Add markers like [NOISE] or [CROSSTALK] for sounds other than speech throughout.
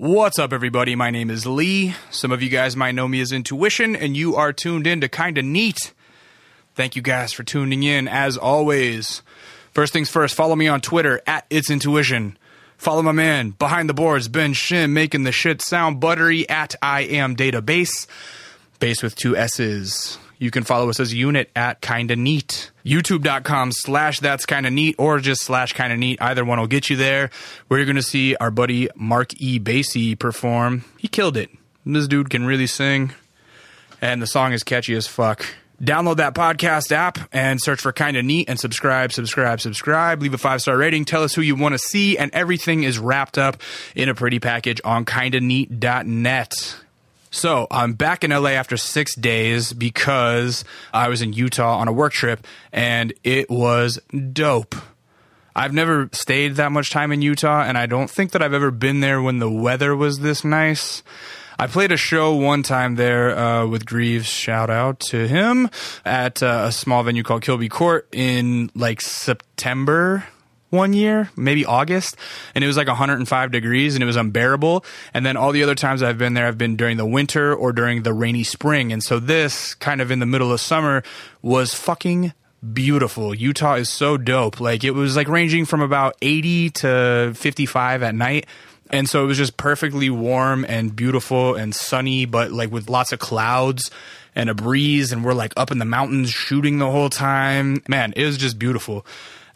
What's up, everybody? My name is Lee. Some of you guys might know me as Intuition, and you are tuned in to Kinda Neat. Thank you guys for tuning in, as always. First things first, follow me on Twitter at It's Intuition. Follow my man behind the boards, Ben Shim, making the shit sound buttery at I Am Database. Base with two S's. You can follow us as unit at Kinda Neat. YouTube.com slash that's kinda neat or just slash kinda neat. Either one will get you there. Where you're gonna see our buddy Mark E. Basie perform. He killed it. This dude can really sing. And the song is catchy as fuck. Download that podcast app and search for Kinda Neat and subscribe, subscribe, subscribe. Leave a five star rating. Tell us who you want to see, and everything is wrapped up in a pretty package on kindaneat.net. So I'm back in LA after six days because I was in Utah on a work trip and it was dope. I've never stayed that much time in Utah and I don't think that I've ever been there when the weather was this nice. I played a show one time there uh, with Greaves. Shout out to him at uh, a small venue called Kilby Court in like September one year, maybe August, and it was like 105 degrees and it was unbearable. And then all the other times I've been there, I've been during the winter or during the rainy spring. And so this kind of in the middle of summer was fucking beautiful. Utah is so dope. Like it was like ranging from about 80 to 55 at night. And so it was just perfectly warm and beautiful and sunny, but like with lots of clouds and a breeze. And we're like up in the mountains shooting the whole time. Man, it was just beautiful.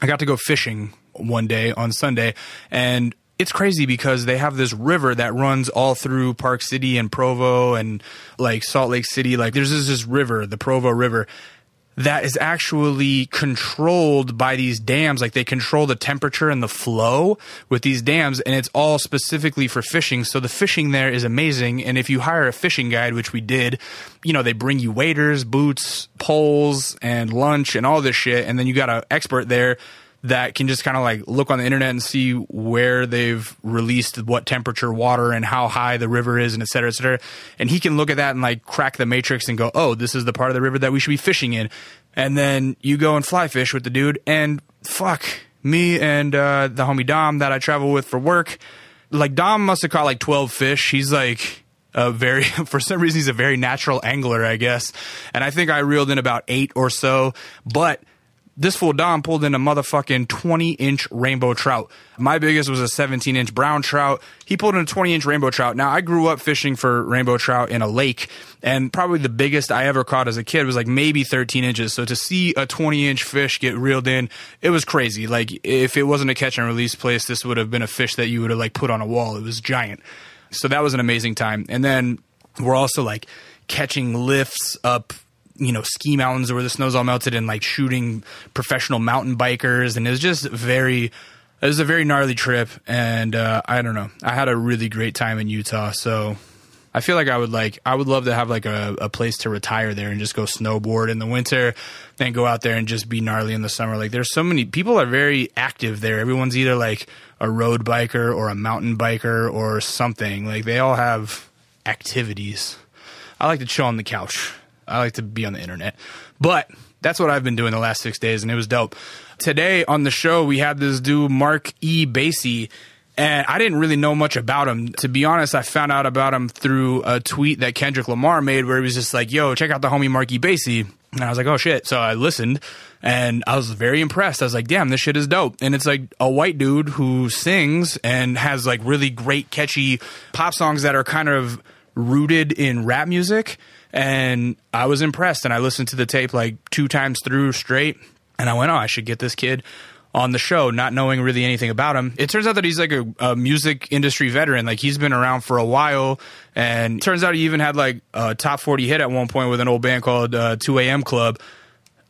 I got to go fishing one day on Sunday and it's crazy because they have this river that runs all through Park City and Provo and like Salt Lake City. Like there's this, this river, the Provo River, that is actually controlled by these dams. Like they control the temperature and the flow with these dams, and it's all specifically for fishing. So the fishing there is amazing. And if you hire a fishing guide, which we did, you know, they bring you waders, boots, poles, and lunch and all this shit. And then you got an expert there that can just kind of like look on the internet and see where they've released what temperature water and how high the river is and et cetera, et cetera. And he can look at that and like crack the matrix and go, oh, this is the part of the river that we should be fishing in. And then you go and fly fish with the dude and fuck me and uh, the homie Dom that I travel with for work. Like Dom must have caught like 12 fish. He's like, a very [LAUGHS] for some reason he's a very natural angler i guess and i think i reeled in about eight or so but this fool Dom pulled in a motherfucking 20 inch rainbow trout. My biggest was a 17 inch brown trout. He pulled in a 20 inch rainbow trout. Now, I grew up fishing for rainbow trout in a lake, and probably the biggest I ever caught as a kid was like maybe 13 inches. So to see a 20 inch fish get reeled in, it was crazy. Like, if it wasn't a catch and release place, this would have been a fish that you would have like put on a wall. It was giant. So that was an amazing time. And then we're also like catching lifts up you know ski mountains where the snow's all melted and like shooting professional mountain bikers. And it was just very it was a very gnarly trip. And uh, i don't know. I had a really great time in utah. So i feel like i would like i would love to have like a, a place to retire there and just go snowboard in the winter then go out there and just be gnarly in the summer. Like there's so many people are very active there. Everyone's either like a road biker or a mountain biker or something. Like they all have activities. I like to chill on the couch I like to be on the internet. But that's what I've been doing the last six days, and it was dope. Today on the show, we had this dude, Mark E. Basie, and I didn't really know much about him. To be honest, I found out about him through a tweet that Kendrick Lamar made where he was just like, yo, check out the homie Mark E. Basie. And I was like, oh shit. So I listened and I was very impressed. I was like, damn, this shit is dope. And it's like a white dude who sings and has like really great, catchy pop songs that are kind of rooted in rap music and I was impressed. And I listened to the tape like two times through straight. And I went, oh, I should get this kid on the show, not knowing really anything about him. It turns out that he's like a, a, music industry veteran. Like he's been around for a while, and turns out he even had like a top forty hit at one point with an old band called uh, Two AM Club.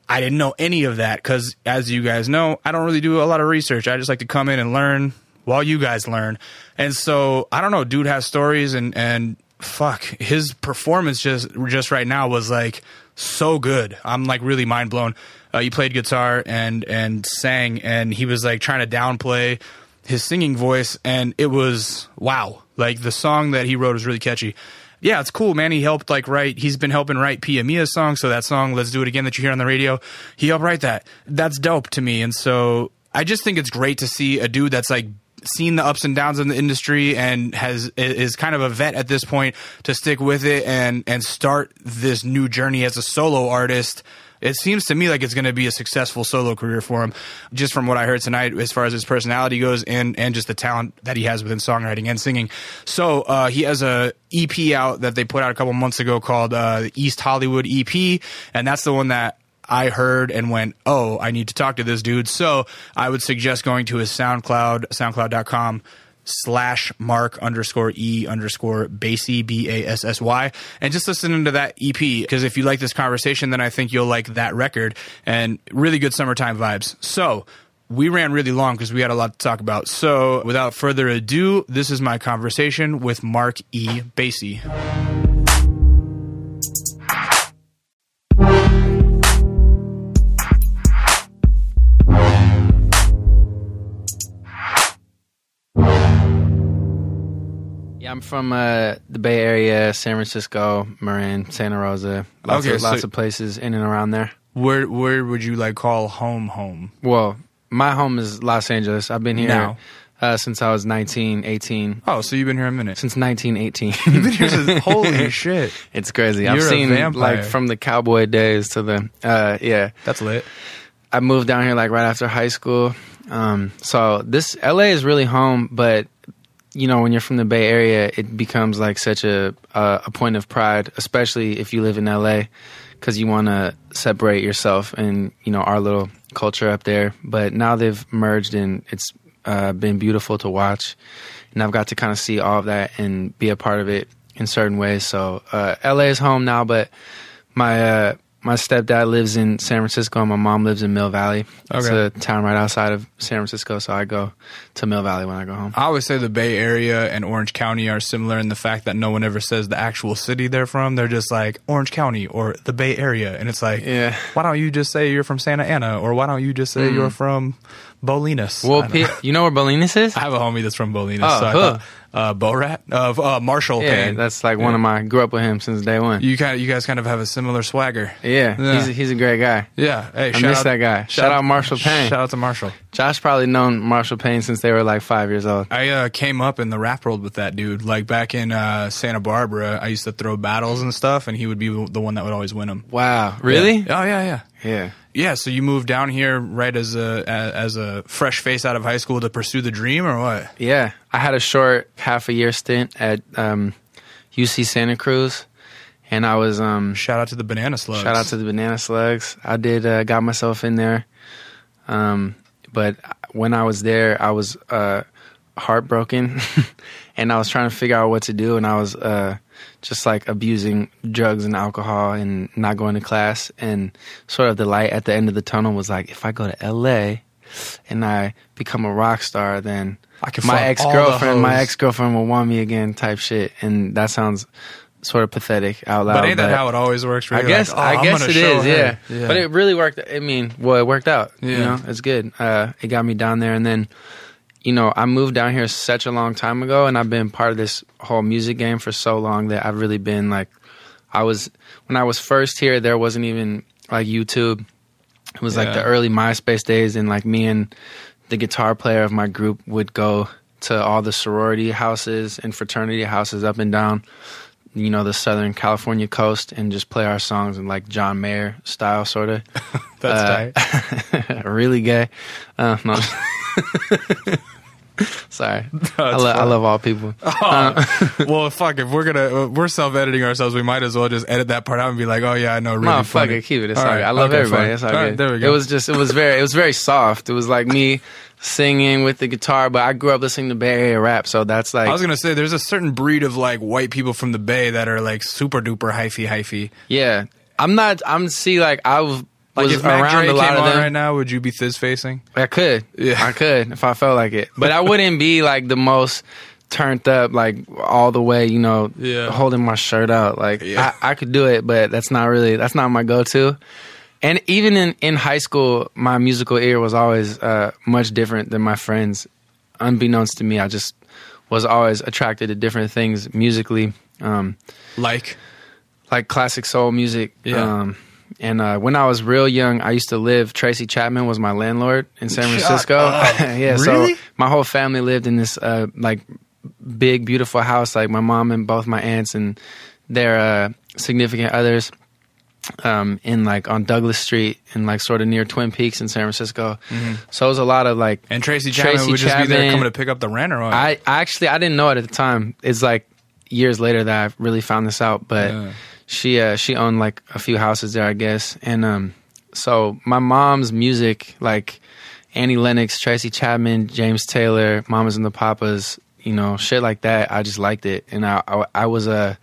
I didn't know any of that because, as you guys know, I don't really do a lot of research. I just like to come in and learn while you guys learn. And so I don't know, dude has stories and and fuck, his performance just just right now was like so good. I'm like really mind blown. Uh, he played guitar and and sang, and he was like trying to downplay his singing voice, and it was wow. Like the song that he wrote was really catchy. Yeah, it's cool, man. He helped like write. He's been helping write Pia Mia's song. So that song, "Let's Do It Again," that you hear on the radio, he helped write that. That's dope to me, and so I just think it's great to see a dude that's like seen the ups and downs in the industry and has is kind of a vet at this point to stick with it and and start this new journey as a solo artist it seems to me like it's going to be a successful solo career for him, just from what I heard tonight, as far as his personality goes, and and just the talent that he has within songwriting and singing. So uh, he has a EP out that they put out a couple months ago called uh, East Hollywood EP, and that's the one that I heard and went, oh, I need to talk to this dude. So I would suggest going to his SoundCloud, soundcloud.com slash mark underscore e underscore bassy b a s s y and just listening to that ep because if you like this conversation then i think you'll like that record and really good summertime vibes. So we ran really long because we had a lot to talk about. So without further ado this is my conversation with mark e. Bassy from uh, the Bay Area, San Francisco, Marin, Santa Rosa. Lots, Okay, of, so- lots of places in and around there. where where would you like call home home Well, my home is Los Angeles. I've been here Now? uh, since I was 19, 18. oh so you've been here a minute Since 1918. [LAUGHS] you've been here since [LAUGHS] holy shit it's crazy. I've You're a seen vampire. like from the cowboy days to the uh, yeah. that's lit I moved down here like right after high school. Um, so this LA is really home, but you know when you're from the Bay Area, it becomes like such a a, a point of pride, especially if you live in LA, because you want to separate yourself and you know our little culture up there. But now they've merged, and it's uh, been beautiful to watch, and I've got to kind of see all of that and be a part of it in certain ways. So uh, LA is home now, but my uh, my stepdad lives in San Francisco and my mom lives in Mill Valley. It's Okay. a town right outside of San Francisco, so I go to Mill Valley when I go home. I always say the Bay Area and Orange County are similar in the fact that no one ever says the actual city they're from. They're just like Orange County or the Bay Area. And it's like, Yeah. why don't you just say you're from Santa Ana? Or why don't you just say mm. you're from Bolinas? Well, P- you know where Bolinas is? [LAUGHS] I have a homie that's from Bolinas. Oh, so I thought, uh, Borat of uh, Marshall Yeah, Payne. that's like one of my. Grew up with him since day one. you kind of, you guys kind of have a similar swagger. Yeah, Yeah. he's a, he's a great guy. Yeah. Hey, I shout miss out, that guy. Shout, out Marshall Payne. Shout out to Marshall. Josh probably known Marshall Payne since they were like five years old. I uh, came up in the rap world with that dude. Like back in uh, Santa Barbara, I used to throw battles and stuff, and he would be the one that would always win them. Wow, really? Yeah. Oh yeah, yeah, Yeah. yeah. So you moved down here right as a- as a fresh face out of high school to pursue the dream, or what? Yeah, I had a short half a year stint at um, UC Santa Cruz, and I was um, Shout out to the banana slugs. shout out to the Banana Slugs. I did uh, got myself in there, um, but when I was there, I was uh, heartbroken, [LAUGHS] and I was trying to figure out what to do, and I was uh, just like abusing drugs and alcohol and not going to class, and sort of the light at the end of the tunnel was like, if I go to LA and I become a rock star, then I can my ex girlfriend, my ex girlfriend will want me again, type shit, and that sounds sort of pathetic out loud. But ain't that how it always works? For I you? guess Like, oh, I guess it is, her. yeah. But it really worked. I mean, well, it worked out. You Yeah. know, it's good. Uh, it got me down there, and then, you know, I moved down here such a long time ago, and I've been part of this whole music game for so long that I've really been like, I was when I was first here, there wasn't even like YouTube. It was like the early MySpace days, and like me and the guitar player of my group would go to all the sorority houses and fraternity houses up and down, you know, the Southern California coast, and just play our songs in like John Mayer style, sort of. [LAUGHS] That's Uh, tight. [LAUGHS] really gay. Uh, no. [LAUGHS] [LAUGHS] Sorry, [LAUGHS] I, lo- I love all people. [LAUGHS] well, fuck. If we're gonna uh, we're self editing ourselves, we might as well just edit that part out and be like, oh yeah, I know. Really No, fuck it, keep it. It's All all right, good. I love okay, everybody. fine. It's all, All right, there we go. It was just, it was very, it was very soft. It was like me singing with the guitar, but I grew up listening to Bay Area rap, so that's like, I was gonna say there's a certain breed of like white people from the Bay that are like super duper hyphy hyphy. yeah. I'm not. I'm see like I was, Like was if Mac around Dre a lot came of on them. right now, would you be thiz facing? I could. Yeah. I could if I felt like it. But I wouldn't be like the most turned up, like all the way, you know, Yeah. holding my shirt out. Like Yeah. I, I could do it, but that's not really that's not my go to. And even in, in high school, my musical ear was always uh, much different than my friends. Unbeknownst to me, I just was always attracted to different things musically. Um, Like, like classic soul music. Yeah. Um, and uh, when I was real young, I used to live. Tracy Chapman was my landlord in San Francisco. [LAUGHS] yeah, Really? so my whole family lived in this uh, like big, beautiful house. Like my mom and both my aunts and their uh, significant others. Um, in like on Douglas Street and like sort of near Twin Peaks in San Francisco. So it was a lot of like And Tracy Chapman Tracy would just be there coming to pick up the rent or what? I, I actually I didn't know it at the time. It's like years later that I really found this out. But Yeah. She uh, she owned like a few houses there, I guess. And um, so my mom's music, like Annie Lennox, Tracy Chapman, James Taylor, Mamas and the Papas, you know, shit like that. I just liked it, and I I, I was uh,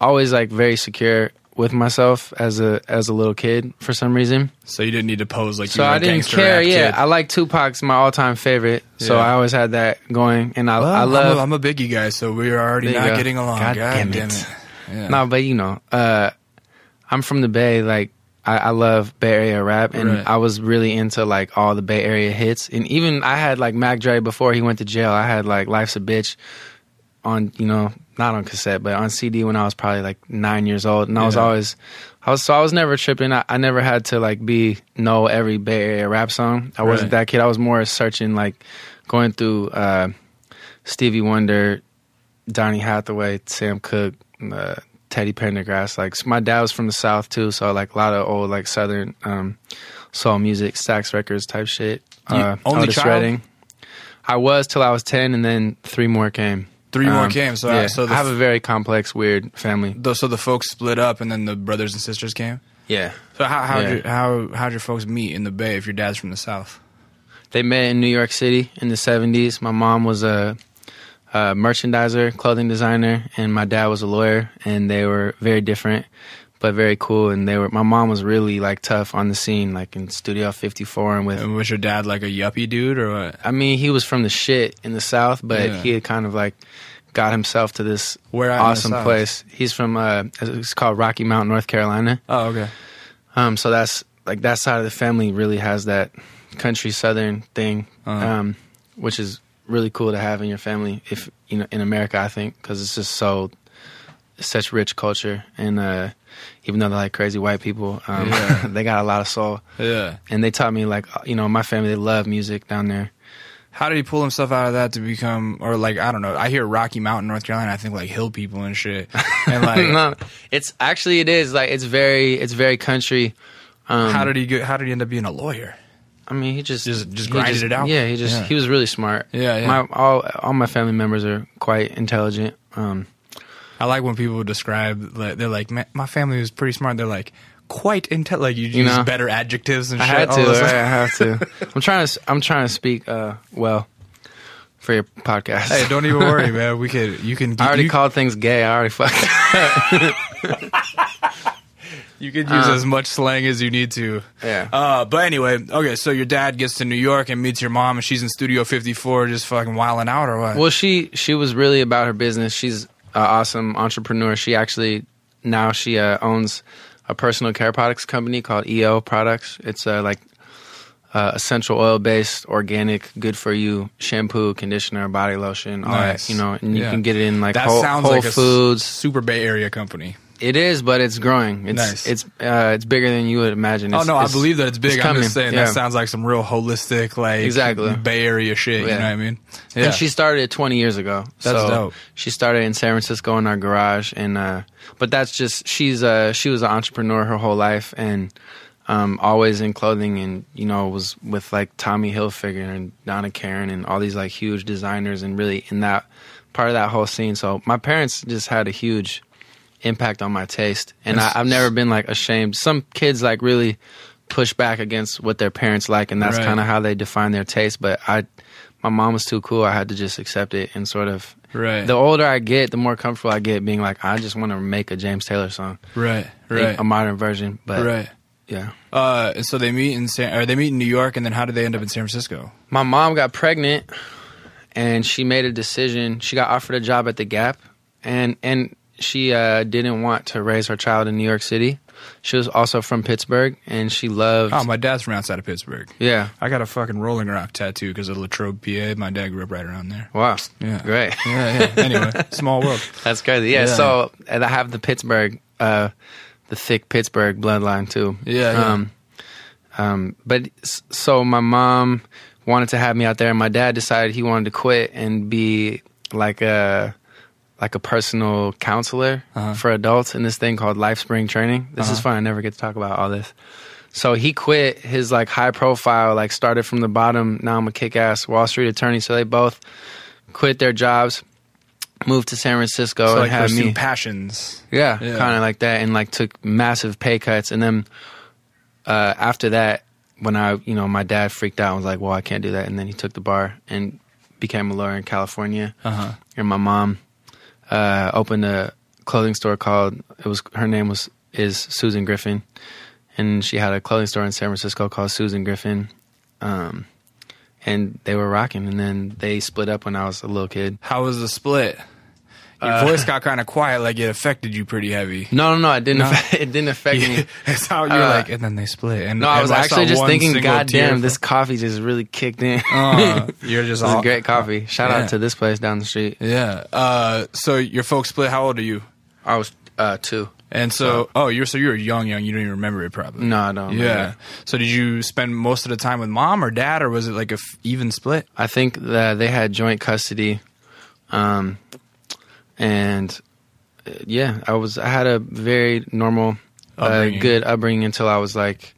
always like very secure with myself as a as a little kid for some reason. so you didn't need to pose like So I didn't gangster care. Yeah, kid. I like Tupac's my all time favorite. So Yeah. I always had that going, and I Well, I I'm love a, I'm a biggie guy, so we are already not go. getting along. God God, damn damn it. it. Yeah. No, but you know, uh, I'm from the Bay. Like, I, I love Bay Area rap, and Right. I was really into like all the Bay Area hits. And even I had like Mac Dre before he went to jail. I had like Life's a Bitch on, you know, not on cassette, but on CD when I was probably like nine years old. And I was always, I was so I was never tripping. I, I never had to like be know every Bay Area rap song. I wasn't Right. that kid. I was more searching like going through uh, Stevie Wonder, Donny Hathaway, Sam Cooke, uh, Teddy Pendergrass. Like my dad was from the South too, so like a lot of old like Southern um, soul music, Stax Records type shit. You- Uh, only Otis child? Redding. I was till I was ten, and then three more came. Three more Um, came. So, yeah, so the, I have a very complex, weird family. the- so the folks split up, and then the brothers and sisters came. Yeah, So how how Yeah. your, how how'd your folks meet in the Bay if your dad's from the South? they met in New York City in the seventies. My mom was a, merchandiser, clothing designer, and my dad was a lawyer, and they were very different, but very cool. And they were. My mom was really like tough on the scene, like in Studio Fifty Four, and with. And was your dad like a yuppie dude or what? I mean, he was from the shit in the South, but Yeah. he had kind of like got himself to this Where at in the awesome place. He's from uh, it's called Rocky Mount, North Carolina. Oh, okay. Um, so that's like that side of the family really has that country southern thing, Uh-huh. um, which is really cool to have in your family. If you know in America, I think because it's just so it's such rich culture, and uh, even though they're like crazy white people, um, Yeah. [LAUGHS] they got a lot of soul. Yeah. And they taught me like you know my family they love music down there. How did he pull himself out of that to become, or like I don't know? I hear Rocky Mountain, North Carolina. I think like hill people and shit, and [LAUGHS] like no, it's actually it is like it's very it's very country. Um, how did he get? How did he end up being a lawyer? I mean, he just Just- just grinded it out? Yeah, he just Yeah. he was really smart. Yeah, yeah. My all all my family members are quite intelligent. Um, I like when people describe. Like, they're like, my family was pretty smart. They're like quite intel. Like you, You use know, better adjectives and I shit. had to. right? I have to. [LAUGHS] I'm trying to. I'm trying to speak uh, well for your podcast. Hey, don't even worry, [LAUGHS] man. We could. You can. I already you, called things gay. I already fucked. [LAUGHS] You could use Uh, as much slang as you need to. Yeah. Uh, but anyway, okay. So your dad gets to New York and meets your mom, and she's in Studio 54, just fucking wilding out, or what? Well, she she was really about her business. She's an awesome entrepreneur. She actually now she uh, owns a personal care products company called EO Products. It's uh, like uh, essential oil based, organic, good for you shampoo, conditioner, body lotion, all Nice. that. You know, and you Yeah. can get it in like that Whole, sounds Whole like Foods. super Bay Area company. It is, but it's growing. It's Nice. it's uh, it's bigger than you would imagine. oh no, I believe that it's big. I'm just saying yeah. that sounds like some real holistic, like Exactly. Bay Area shit. You know what I mean? Yeah. And she started it 20 years ago. That's so dope. She started in San Francisco in our garage, and uh, but that's just she's uh, she was an entrepreneur her whole life, and um, always in clothing, and you know was with like Tommy Hilfiger and Donna Karan and all these like huge designers, and really in that part of that whole scene. So my parents just had a huge impact on my taste, and I, I've never been like ashamed. Some kids like really push back against what their parents like, and that's Right. kind of how they define their taste. But I, my mom was too cool. I had to just accept it and sort of. Right. The older I get, the more comfortable I get being like, I just want to make a James Taylor song, right. Right. a modern version. But right. yeah, Uh, and so they meet in San, or they meet in New York, and then how did they end up in San Francisco? my mom got pregnant, and she made a decision. She got offered a job at the Gap, and and she uh, didn't want to raise her child in New York City. She was also from Pittsburgh, and she loved. Oh, my dad's from outside of Pittsburgh. yeah. I got a fucking Rolling Rock tattoo because of Latrobe, PA. My dad grew up right around there. Wow. Yeah. Great. [LAUGHS] Yeah, yeah. Anyway, small world. [LAUGHS] That's crazy. Yeah, Yeah. So and I have the Pittsburgh uh, the thick Pittsburgh bloodline too. Yeah, yeah. Um, um, but so my mom wanted to have me out there, and my dad decided he wanted to quit and be like a like a personal counselor Uh-huh. for adults in this thing called Life Spring Training. This is Uh-huh. fun. I never get to talk about all this. So he quit his like high profile, like started from the bottom. Now I'm a kick ass Wall Street attorney. So they both quit their jobs, moved to San Francisco, So and like had me. passions. Yeah, Yeah. kind of like that, and like took massive pay cuts, and then uh, after that, when I, you know, my dad freaked out and was like, "Well, I can't do that," and then he took the bar and became a lawyer in California, Uh huh. and my mom uh, opened a clothing store called it was her name was is Susan Griffin, and she had a clothing store in San Francisco called Susan Griffin, um, and they were rocking, and then they split up when I was a little kid. How was the split? Your Uh, voice got kind of quiet, like it affected you pretty heavy. No, no, no, it didn't. No? Affect, it didn't affect me. [LAUGHS] That's how you're Uh, like, and then they split. And No, I was actually just thinking, God damn, this coffee just really kicked in. [LAUGHS] Uh, you're just [LAUGHS] this is all great coffee. Shout Yeah. out to this place down the street. Yeah. Uh, so your folks split. How old are you? I was uh, two. And so, oh, you're so you're young, young. You don't even remember it, probably. No, I don't. Yeah. So did you spend most of the time with mom or dad, or was it like a f- even split? I think that they had joint custody, um, and uh, yeah, I was. I had a very normal, uh, good upbringing until I was like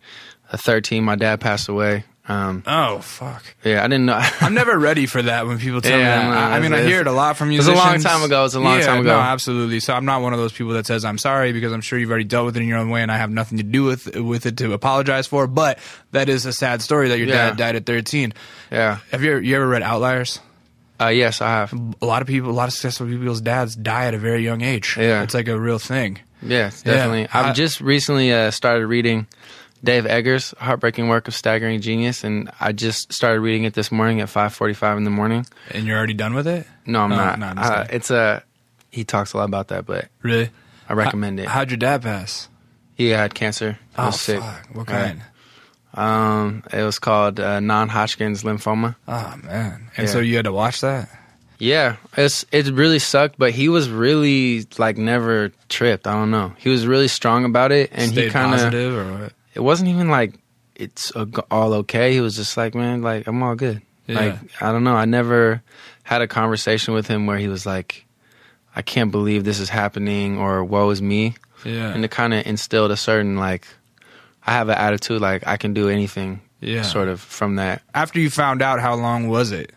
uh, thirteen. My dad passed away. Um, Oh fuck! yeah, I didn't know. [LAUGHS] I'm never ready for that when people tell me Yeah, that. I, I mean, I hear it a lot from you. it was a long time ago. It was a long Yeah, time ago. No, absolutely. So I'm not one of those people that says I'm sorry because I'm sure you've already dealt with it in your own way, and I have nothing to do with with it to apologize for. But that is a sad story that your Yeah. dad died at 13. yeah. Have you ever, you ever read Outliers? Uh, yes, I have. A lot of people, a lot of successful people's dads die at a very young age. Yeah. it's like a real thing. Yeah. definitely. I've I- just recently uh, started reading Dave Eggers' Heartbreaking Work of Staggering Genius, and I just started reading it this morning at 5:45 in the morning. And you're already done with it? No, I'm Oh, not. no, I'm uh, it's a. He talks a lot about that, but Really? I recommend it. How'd your dad pass? He had cancer. He Oh, was sick. fuck. What Right. Um, it was called uh, non-Hodgkin's lymphoma. Oh man! And Yeah. so you had to watch that. Yeah, it's it really sucked, but he was really like never tripped. I don't know. He was really strong about it, and Stayed he kind of. positive or what? It wasn't even like it's all okay. He was just like, man, like I'm all good. Yeah. Like I don't know. I never had a conversation with him where he was like, I can't believe this is happening, or woe is me. Yeah. and it kind of instilled a certain like I have an attitude like I can do anything yeah. sort of from that. After you found out, how long was it?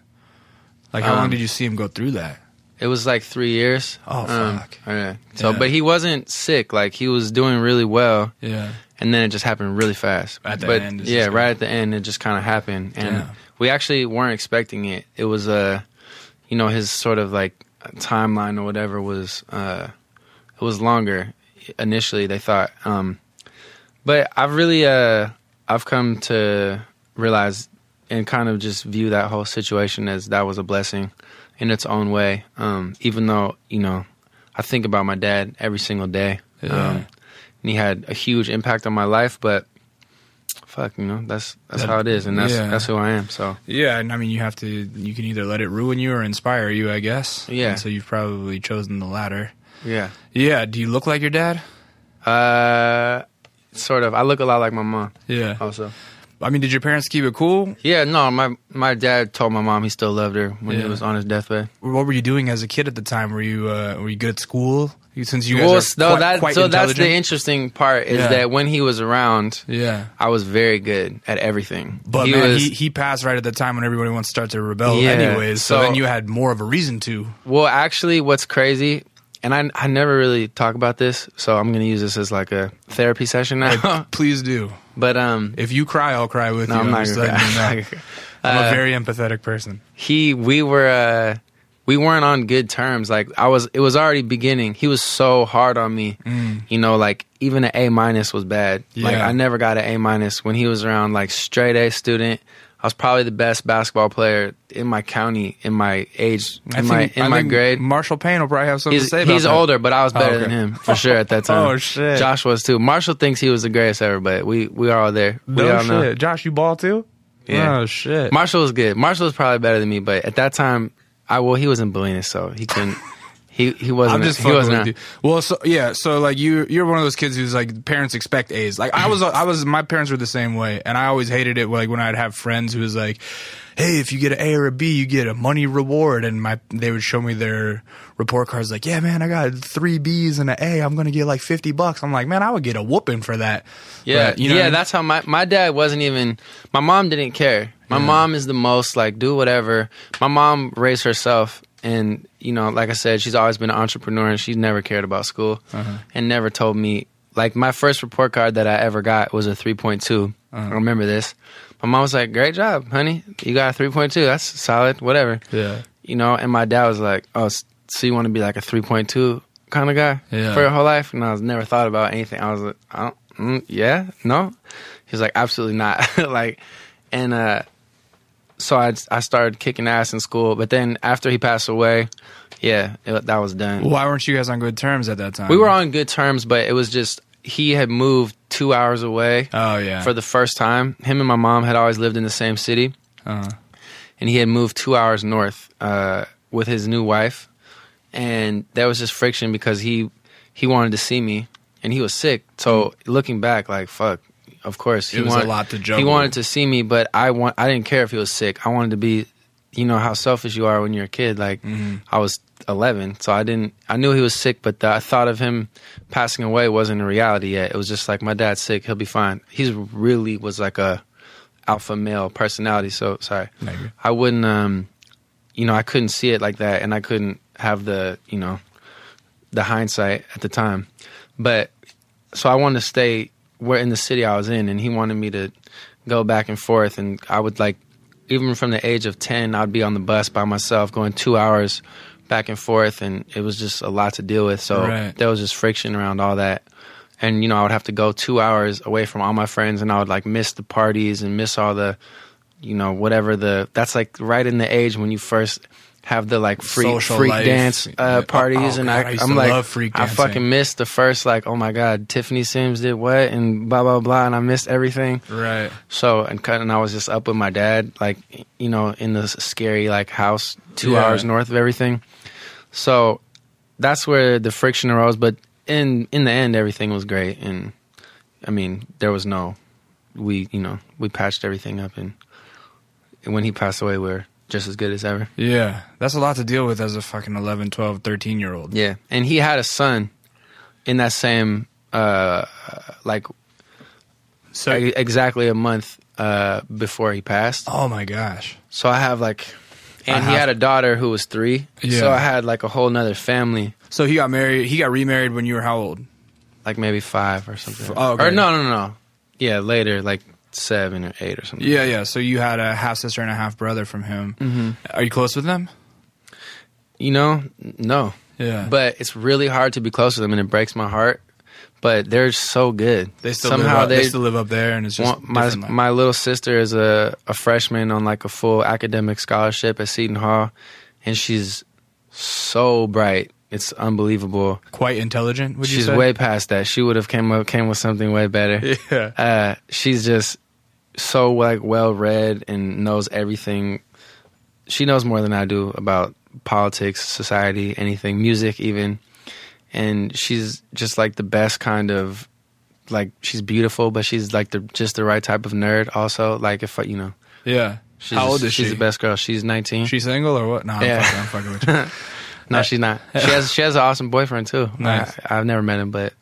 Like, how long Um, did you see him go through that? It was like three years. Oh, Um, fuck. yeah. So, Yeah. but he wasn't sick. Like he was doing really well, Yeah. and then it just happened really fast. At the but end, yeah, right at the end, it just kind of happened, and Yeah. we actually weren't expecting it. It was uh, you know, his sort of like timeline or whatever was uh, it was longer initially. They thought, um, but I've really uh, I've come to realize and kind of just view that whole situation as that was a blessing in its own way. Um, even though you know, I think about my dad every single day. Yeah. Um, and he had a huge impact on my life, but fuck, you know, that's that's That- how it is, and that's yeah. that's who I am. So Yeah, and I mean, you have to. You can either let it ruin you or inspire you, I guess. Yeah. And so you've probably chosen the latter. yeah, Yeah. Do you look like your dad? uh, sort of. I look a lot like my mom, Yeah. also. I mean, did your parents keep it cool? Yeah, no, my my dad told my mom he still loved her when Yeah. he was on his deathbed. What were you doing as a kid at the time? Were you uh, were you good at school? Since you guys are so quite, that quite so that's the interesting part is Yeah. that when he was around, yeah. I was very good at everything. But he man, was he, he passed right at the time when everybody wants to start to rebel, Yeah, anyways. So, so- then you had more of a reason to. well, actually, what's crazy, and I I never really talk about this, so I'm gonna use this as like a therapy session now. [LAUGHS] Please do. but um, If you cry, I'll cry with no, you. I'm not gonna. letting you know. [LAUGHS] I'm a Uh, very empathetic person. he we were uh we weren't on good terms like i was it was already beginning he was so hard on me you know like even an a minus was bad like Yeah. i never got an a minus when he was around like straight a student i was probably the best basketball player in my county in my age in my in I my think grade Marshall Payne will probably have something to say about he's that. older, but I was Oh, better okay. than him for sure at that [LAUGHS] oh, time. Oh, shit. Josh was too. Marshall thinks he was the greatest ever, but we we are all there. We No all know. shit. Josh, you ball too? Yeah. Oh shit. Marshall was good. Marshall was probably better than me, but at that time, I well, he was in Bolinas, so he couldn't [LAUGHS] He he wasn't. I'm just he wasn't. with you. Well, so yeah, so like you, you're one of those kids who's like parents expect A's. Like I was, I was. My parents were the same way, and I always hated it. Like when I'd have friends who was like, "Hey, if you get an A or a B, you get a money reward," and my they would show me their report cards. Like, yeah, man, I got three B's and an A. I'm gonna get like fifty bucks. I'm like, man, I would get a whooping for that. Yeah, But, you know yeah. That's how my my dad wasn't even. My mom didn't care. My mom is the most like do whatever. My mom raised herself, and you know, like I said, she's always been an entrepreneur, and she's never cared about school, Uh-huh. and never told me. Like my first report card that I ever got was a 3.2. Uh-huh. I remember this. My mom was like, "Great job, honey. You got a three point two. That's solid. Whatever." Yeah. You know, and my dad was like, "Oh, so you want to be like a three point two kind of guy Yeah. for your whole life?" And I was never thought about anything. I was like, I don't, mm, "Yeah, no." He was like, "Absolutely not." [LAUGHS] like, and uh, so I I started kicking ass in school. But then after he passed away, yeah, it, that was done. Why weren't you guys on good terms at that time? We were on good terms, but it was just he had moved two hours away Oh yeah. for the first time. Him and my mom had always lived in the same city uh, and he had moved two hours north uh, with his new wife, and there was just friction because he he wanted to see me, and he was sick. So looking back, like fuck, of course he It was a wanted, lot to He wanted to see me, but I want I didn't care if he was sick. I wanted to be, you know how selfish you are when you're a kid. Like Mm-hmm. I was 11, so I didn't. I knew he was sick, but the thought of him passing away wasn't a reality yet. It was just like my dad's sick, he'll be fine. He's really was like a alpha male personality. So sorry. I wouldn't um you know, I couldn't see it like that and I couldn't have the, you know, the hindsight at the time. But so I wanted to stay where in the city I was in and he wanted me to go back and forth and I would like even from the age of 10 I'd be on the bus by myself going 2 hours back and forth and it was just a lot to deal with. So Right. there was just friction around all that. And you know, I would have to go 2 hours away from all my friends and I would like miss the parties and miss all the you know whatever the that's like right in the age when you first have the like freak Social freak life. dance uh, parties oh, and God, I I, I'm like love freak I fucking missed the first like oh my god Tiffany Sims did what and blah blah blah and I missed everything right. so and cut and I was just up with my dad like you know in this scary like house two Yeah. hours north of everything so that's where the friction arose but in in the end everything was great and I mean there was no we you know we patched everything up and, when he passed away we are just as good as ever Yeah, that's a lot to deal with as a fucking 11, 12, 13 year old. yeah and he had a son in that same uh like So, e- exactly a month uh before he passed oh my gosh. So I have like, and I he had a daughter who was three. Yeah. So I had like a whole nother family, So he got married. He got remarried when you were how old? like maybe five or something. F- oh, okay. Or no, no, no. Yeah, later, like seven or eight or something. Yeah, yeah. So you had a half sister and a half brother from him. hmm Are you close with them? You know, no. Yeah, But it's really hard to be close to them, and it breaks my heart. But they're so good. they still somehow live up, they, they- still live up there, and it's just my my little sister is a, a freshman on like a full academic scholarship at Seton Hall, and she's so bright. It's unbelievable. quite intelligent. Would you She's way past that. She would have came up came with something way better. [LAUGHS] Yeah. uh, she's just so like well read and knows everything. She knows more than I do about politics, society, anything, music, even. And she's just like the best kind of like she's beautiful, but she's like the just the right type of nerd. Also, like if I- you know, Yeah. she's How old is she's she? the best girl. She's nineteen. She single or what? No, I'm, Yeah. fucking, I'm fucking with you. [LAUGHS] no, she's not. She has she has an awesome boyfriend too. Nice. I, I've never met him, but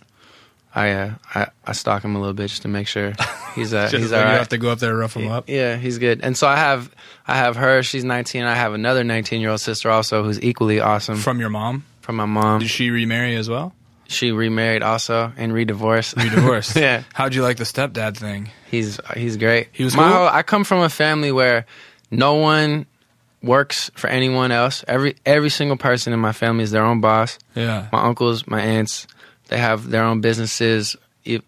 I uh, I I stalk him a little bit just to make sure he's uh, [LAUGHS] Just he's all you have to go up there and rough him up. Yeah, he's good. And so I have I have her. She's 19. I have another 19 year old sister also who's equally awesome from, From your mom? From my mom. Did she remarry as well? She remarried also and re-divorced. Re-divorced. [LAUGHS] yeah, How'd you like the stepdad thing? he's he's great. He was my cool? whole- I come from a family where no one works for anyone else. Every every single person in my family is their own boss. Yeah. My uncles, my aunts, they have their own businesses,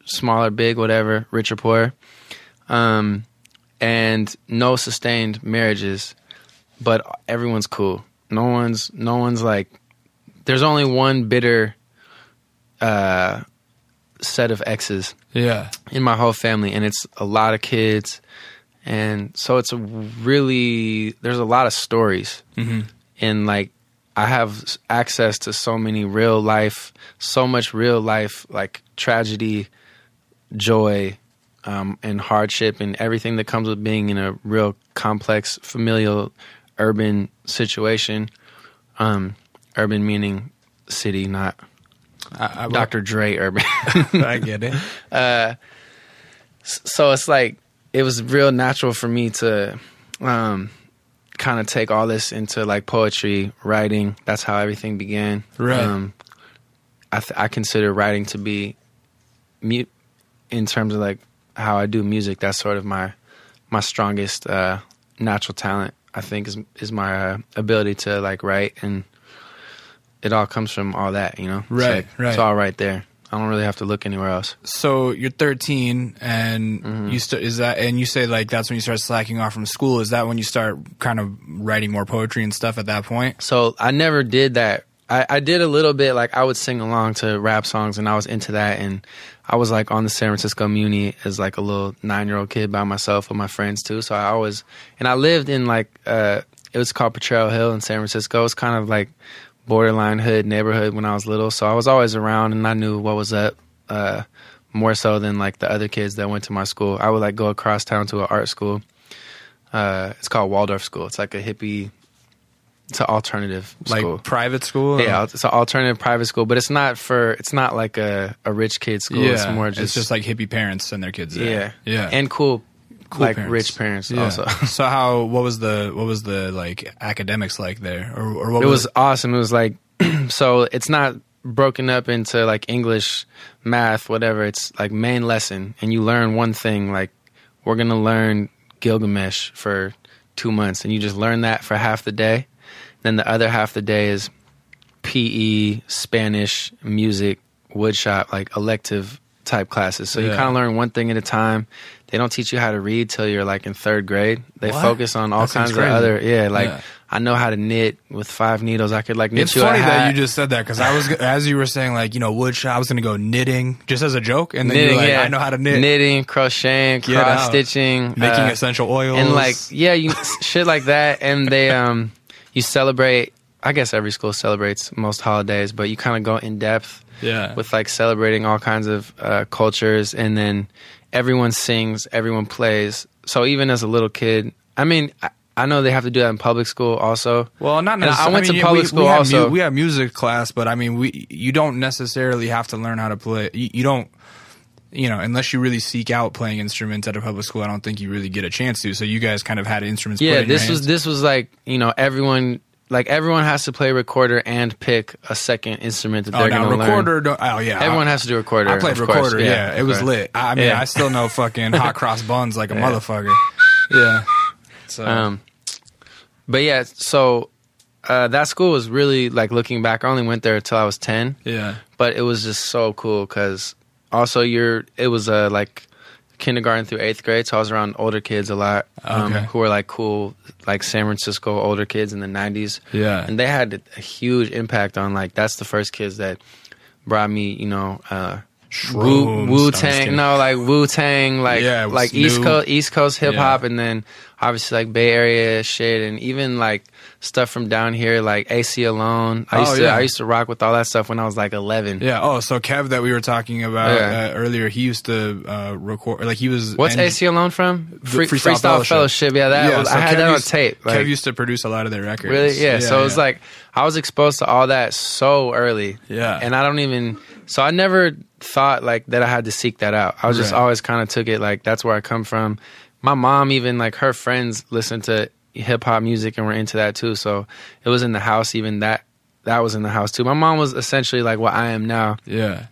small or big, whatever, rich or poor, um, and no sustained marriages. But everyone's cool. No one's no one's like. There's only one bitter uh, set of exes Yeah. in my whole family, and it's a lot of kids, and so it's a really there's a lot of stories hmm and like I have access to so many real life, so much real life like tragedy, joy, um, and hardship, and everything that comes with being in a real complex familial urban situation. Um, urban meaning city, not I, I, Dr. Dre urban. [LAUGHS] I get it. [LAUGHS] so it's like it was real natural for me to um, kind of take all this into like poetry writing. That's how everything began. Right. um, I, th- I consider writing to be mute in terms of like how i do music that's sort of my my strongest uh, natural talent i think is is my uh, ability to like write. And it all comes from all that you know? It's Right, like- right. it's all right there i don't really have to look anywhere else So you're 13, and Mm-hmm. you st- is that, and you say like that's when you start slacking off from school. Is that when you start kind of writing more poetry and stuff at that point? So I never did that. I, I did a little bit, like I would sing along to rap songs, and I was into that. And I was like on the San Francisco Muni as like a little nine year old kid by myself with my friends too. So I always, and I lived in like uh, it was called Potrero Hill in San Francisco. It was kind of like borderline hood neighborhood when I was little. So I was always around, and I knew what was up. Uh, more so than like the other kids that went to my school. I would like go across town to an art school. Uh, it's called Waldorf School. It's like a hippie. It's an alternative Like school. private school? Yeah, it's an alternative private school, but it's not for. It's not like a, a rich kid school. yeah. It's more just, like hippie parents send their kids yeah, yeah, and cool, Cool like parents. rich parents Yeah. also. [LAUGHS] so how? What was the what was the like academics like there, or, or what it was awesome. It was like [CLEARS THROAT] so. It's not broken up into like English, math, whatever. It's like main lesson, and you learn one thing. Like we're gonna learn Gilgamesh for two months, and you just learn that for half the day. Then the other half the day is PE, Spanish, music, woodshop, like elective type classes. So you kind of learn one thing at a time. They don't teach you how to read till you're like in third grade. They What? focus on all That kinds of other yeah, like Yeah. I know how to knit with five needles. I could like knit It's funny that you just said that because I was [LAUGHS] as you were saying like you know wood shop. I was gonna go knitting just as a joke, and then knitting. you're like, yeah. I know how to knit, knitting, crocheting, Get out. cross stitching, making uh, essential oils, and like yeah, you [LAUGHS] shit like that. And they um, you celebrate. I guess every school celebrates most holidays, but you kind of go in depth yeah, with like celebrating all kinds of uh, cultures, and then everyone sings, everyone plays. So even as a little kid, I mean, I, I know they have to do that in public school also. Well, not And I went to mean, public we, school we have also. we have music class, but I mean, we you don't necessarily have to learn how to play. You, you don't, you know, unless you really seek out playing instruments at a public school. I don't think you really get a chance to. So you guys kind of had instruments. put Yeah, this was this was like you know everyone like everyone has to play recorder and pick a second instrument that Oh, they're going to learn. recorder. Oh yeah, Everyone has to do recorder. I played of course. recorder. Yeah, it was course. lit. I mean, Yeah. I still know fucking hot [LAUGHS] cross buns like a motherfucker. Yeah. So Um, but yeah, so uh, that school was really like looking back. I only went there until I was ten, yeah, but it was just so cool because also you're it was uh, like kindergarten through eighth grade, so I was around older kids a lot um, Okay. who were like cool, like San Francisco older kids in the '90s. yeah. and they had a huge impact on like that's the first kids that brought me you know uh Wu. Wu No, I'm just Tang no like Wu Tang like Yeah, like East Coast East Coast hip hop Yeah. and then obviously like Bay Area shit and even like stuff from down here like Aceyalone I Oh, used to yeah. I used to rock with all that stuff when I was like 11 Yeah. Oh, so Kev that we were talking about uh, earlier, he used to uh, record. Like he was. what's and- Aceyalone from Free, Freestyle Freestyle, Fellowship. Fellowship. yeah that was, so I had Kev that on used- tape like, Kev used to produce a lot of their records. Really? Yeah. so it was like I was exposed to all that so early. Yeah. And I don't even. So I never thought like that I had to seek that out. I was just always kind of took it like that's where I come from. My mom even like her friends listened to hip hop music and were into that too. So it was in the house. Even that that was in the house too. My mom was essentially like what I am now. yeah.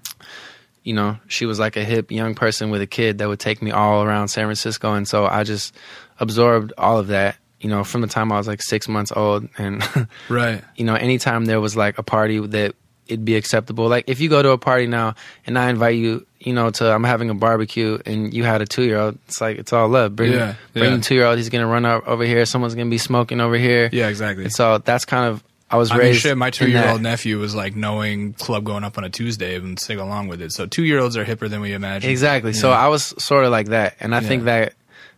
You know, she was like a hip young person with a kid that would take me all around San Francisco, and so I just absorbed all of that. You know, from the time I was like six months old, and [LAUGHS] Right. you know, anytime there was like a party that it'd be acceptable. Like if you go to a party now and I invite you, you know, to I'm having a barbecue and you had a two year old, it's like it's all love. Bring Yeah, bring yeah. the two year old, he's gonna run up over here, someone's gonna be smoking over here. Yeah. Exactly. And so that's kind of I was I mean, raised. shit. My two-year-old nephew was like knowing club going up on a Tuesday and sing along with it. So two-year-olds are hipper than we imagine. Exactly. So I was sort of like that. And I think that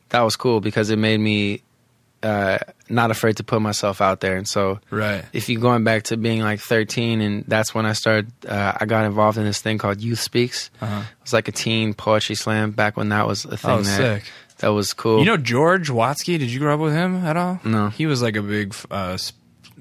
that was cool because it made me uh, not afraid to put myself out there. And so, Right. if you're going back to being like 13, and that's when I started, uh, I got involved in this thing called Youth Speaks. Uh-huh. It was like a teen poetry slam back when that was a thing. Oh, that, sick. That was cool. You know George Watsky? Did you grow up with him at all? No. He was like a big uh,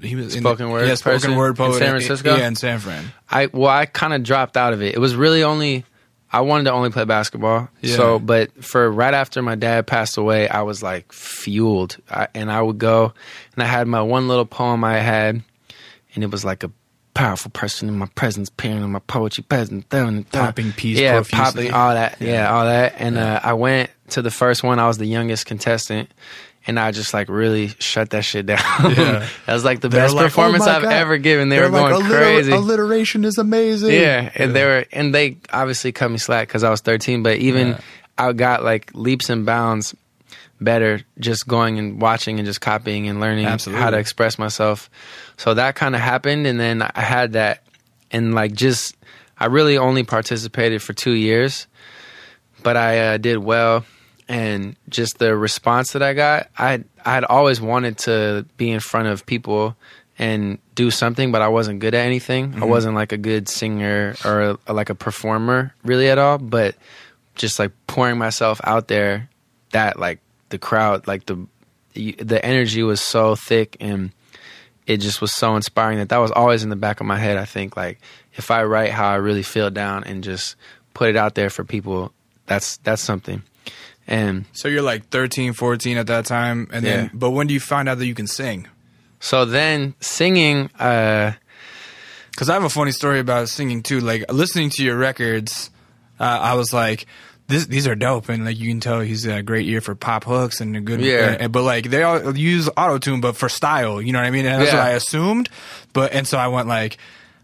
he was Spoken word yeah, spoken person word in San Francisco? Yeah, in San Fran. I well, I kind of dropped out of it. It was really only I wanted to only play basketball. Yeah. So, but for right after my dad passed away, I was like fueled, I, and I would go and I had my one little poem I had, and it was like a powerful person in my presence, peering in my poetry presence, down Popping peas yeah, profusely. popping all that, yeah, Yeah. all that. And uh, I went to the first one. I was the youngest contestant. And I just like really shut that shit down. [LAUGHS] Yeah. [LAUGHS] that was like the They're best like, "Oh performance my I've God." ever given. They They're were going like, "Alliter- crazy. Alliteration is amazing. Yeah, and they were, and they obviously cut me slack because I was 13. But even Yeah. I got like leaps and bounds better just going and watching and just copying and learning Absolutely. how to express myself. So that kind of happened, and then I had that, and like just I really only participated for two years, but I uh, did well. And just the response that I got, I I had always wanted to be in front of people and do something, but I wasn't good at anything. I mm-hmm. wasn't like a good singer or a, like a performer really at all. But just like pouring myself out there, that like the crowd, like the the energy was so thick and it just was so inspiring that that was always in the back of my head. I think like if I write how I really feel down and just put it out there for people, that's that's something. And So you're like 13, 14 at that time, and then. But when do you find out that you can sing? so then singing, uh, Because I have a funny story about singing too. Like listening to your records, uh, I was like, this, "These are dope," and like you can tell he's a great ear for pop hooks and a good. Yeah. and- but like they all use auto tune, but for style. You know what I mean? And that's Yeah. what I assumed. But and so I went like.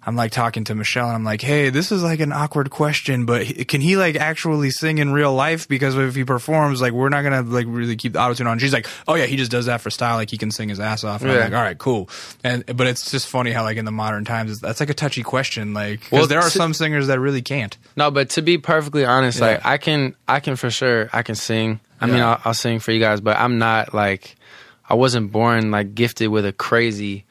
I'm like talking to Michelle and I'm like, hey, this is like an awkward question, but can he like actually sing in real life? Because if he performs, like we're not gonna like really keep the auto tune on. She's like, oh yeah, he just does that for style, like he can sing his ass off. And I'm Yeah. like, all right, cool. And but it's just funny how like in the modern times, that's like a touchy question, like because Well, there are to- some singers that really can't. No, but to be perfectly honest, Yeah. like I can, I can for sure, I can sing. I mean, I'll, I'll sing for you guys, but I'm not like, I wasn't born like gifted with a crazy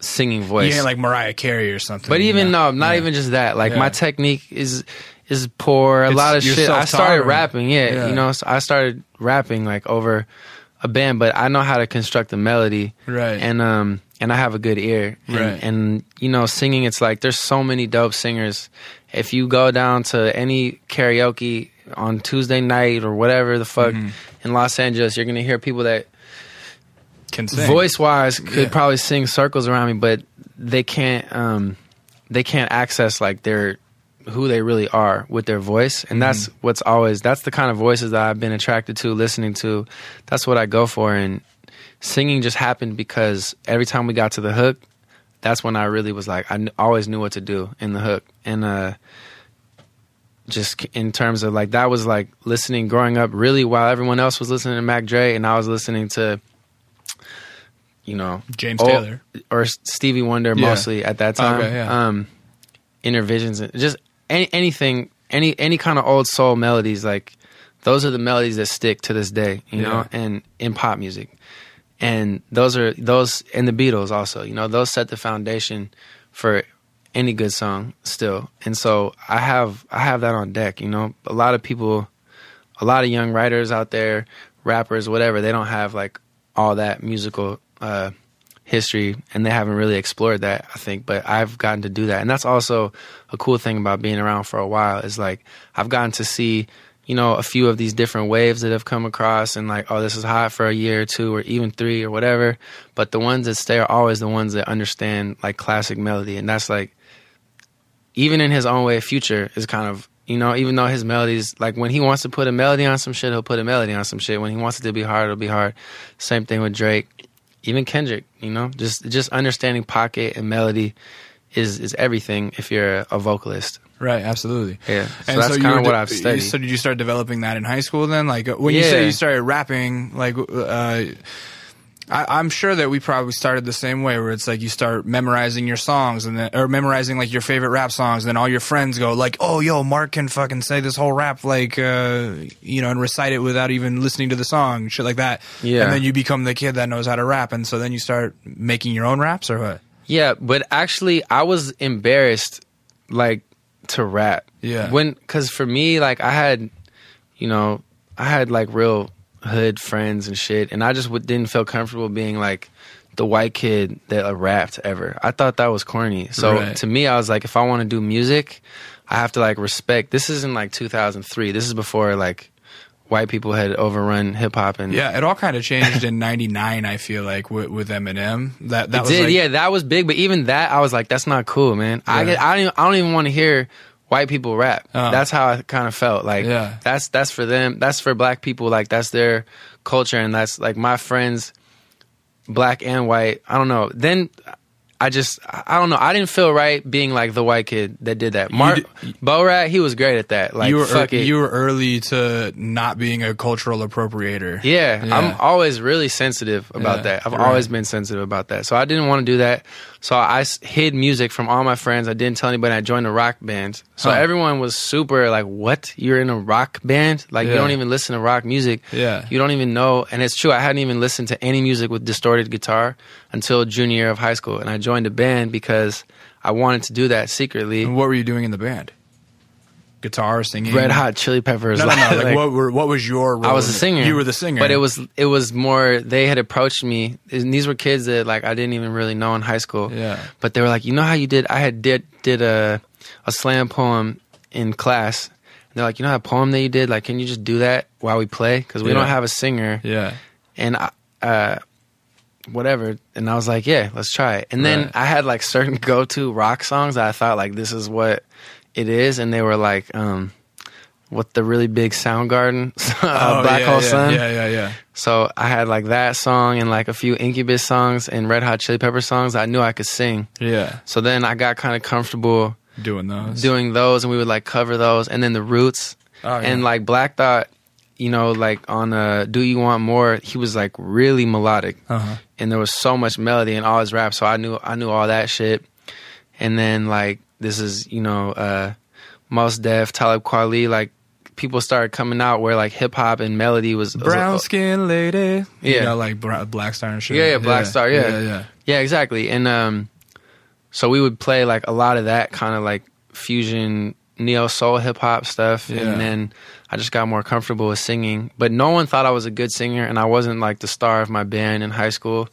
singing voice. Ain't like Mariah Carey or something. but even you no, not Yeah. even just that. Like Yeah. my technique is is poor. A It's- lot of shit. I started rapping. Yeah, yeah. you know, so I started rapping like over a band, but I know how to construct a melody. Right. And um and I have a good ear. And, Right. and you know, singing it's like there's so many dope singers. If you go down to any karaoke on Tuesday night or whatever the fuck Mm-hmm. in Los Angeles, you're gonna hear people that can sing. voice wise could Yeah. probably sing circles around me, but they can't um they can't access like their who they really are with their voice. And that's Mm-hmm. what's always that's the kind of voices that I've been attracted to, listening to. That's what I go for and singing just happened because every time we got to the hook, that's when I really was like I kn- always knew what to do in the hook. And uh just in terms of like that was like listening growing up really while everyone else was listening to Mac Dre and I was listening to you know James old- Taylor. or Stevie Wonder Yeah. mostly at that time. Okay, yeah. Um Innervisions and just any, anything any any kind of old soul melodies like those are the melodies that stick to this day, you know, Yeah. and in pop music. And those are those and the Beatles also, you know, those set the foundation for any good song still. And so I have I have that on deck, you know. A lot of people a lot of young writers out there, rappers, whatever, they don't have like all that musical uh history and they haven't really explored that, I think, but I've gotten to do that. And that's also a cool thing about being around for a while is like I've gotten to see you know, a few of these different waves that have come across and like, oh, this is hot for a year or two or even three or whatever. But the ones that stay are always the ones that understand like classic melody. And that's like, even in his own way, Future is kind of, you know, even though his melodies, like when he wants to put a melody on some shit, he'll put a melody on some shit. When he wants it to be hard, it'll be hard. Same thing with Drake, even Kendrick, you know, just, just understanding pocket and melody is, is everything if you're a, vocalist. Right, absolutely. Yeah. So And that's you kind of what de- I've studied. So did you start developing that in high school then? Like when you say you started rapping, like uh, I, I'm sure that we probably started the same way, where it's like you start memorizing your songs and then, or memorizing like your favorite rap songs, and then all your friends go like, "Oh, yo, Mark can fucking say this whole rap like, uh, you know, and recite it without even listening to the song, shit like that." Yeah. And then you become the kid that knows how to rap, and so then you start making your own raps, or what? Yeah, but actually, I was embarrassed, like, to rap. Yeah. When, cause for me, like, I had, you know, I had like real hood friends and shit, and I just w- didn't feel comfortable being like the white kid that uh, rapped ever. I thought that was corny. So Right. to me, I was like, if I want to do music, I have to like respect. This isn't like 2003. This is before like white people had overrun hip hop and Yeah, it all kind of changed in [LAUGHS] '99. I feel like with, with Eminem, that that did, like, yeah, that was big. But even that, I was like, that's not cool, man. I get, I don't, even, I don't even want to hear white people rap. Uh. that's how I kind of felt. Like, Yeah. that's that's for them. That's for black people. Like, that's their culture, and that's like my friends, black and white. I don't know. Then. I just, I don't know. I didn't feel right being like the white kid that did that. Mark d- Borat, he was great at that. Like, you were fuck it. you were early to not being a cultural appropriator. Yeah, Yeah. I'm always really sensitive about Yeah, that. I've right. always been sensitive about that. So I didn't want to do that. So I hid music from all my friends. I didn't tell anybody. I joined a rock band. So Huh. everyone was super like, "What? You're in a rock band? Like you don't even listen to rock music? Yeah. You don't even know." And it's true. I hadn't even listened to any music with distorted guitar until junior year of high school, and I joined a band because I wanted to do that secretly. And what were you doing in the band? Guitar, singing, Red Hot Chili Peppers. No, no, no. [LAUGHS] Like, like- what were what was your? role I was a singer. You were the singer, but it was it was more. They had approached me, and these were kids that like I didn't even really know in high school. Yeah. But they were like, you know how you did? I had did did a a slam poem in class. And they're like, you know that poem that you did? Like, can you just do that while we play? Because we Yeah. don't have a singer. yeah. And I, uh, whatever. And I was like, yeah, let's try it. And then Right. I had like certain [LAUGHS] go to rock songs that I thought like this is what it is, and they were like, um, what the really big Soundgarden, [LAUGHS] uh, Oh, Black yeah, Hole yeah, Sun. Yeah, yeah, yeah. So I had like that song and like a few Incubus songs and Red Hot Chili Pepper songs I knew I could sing. Yeah, So then I got kind of comfortable doing those. doing those and we would like cover those and then the Roots Oh, yeah. and like Black Thought, you know, like on uh Do You Want More, he was like really melodic Uh-huh. and there was so much melody in all his rap so I knew I knew all that shit. And then like this is, you know, uh Mos Def, Talib Kweli, like people started coming out where like hip hop and melody was was- Brown skin lady. You Yeah. know, like Bra- Black Star and shit. Yeah, yeah, Black Star, yeah. yeah, yeah. Yeah, exactly. And um, so we would play like a lot of that kind of like fusion neo soul hip hop stuff, Yeah. and then I just got more comfortable with singing. But no one thought I was a good singer, and I wasn't like the star of my band in high school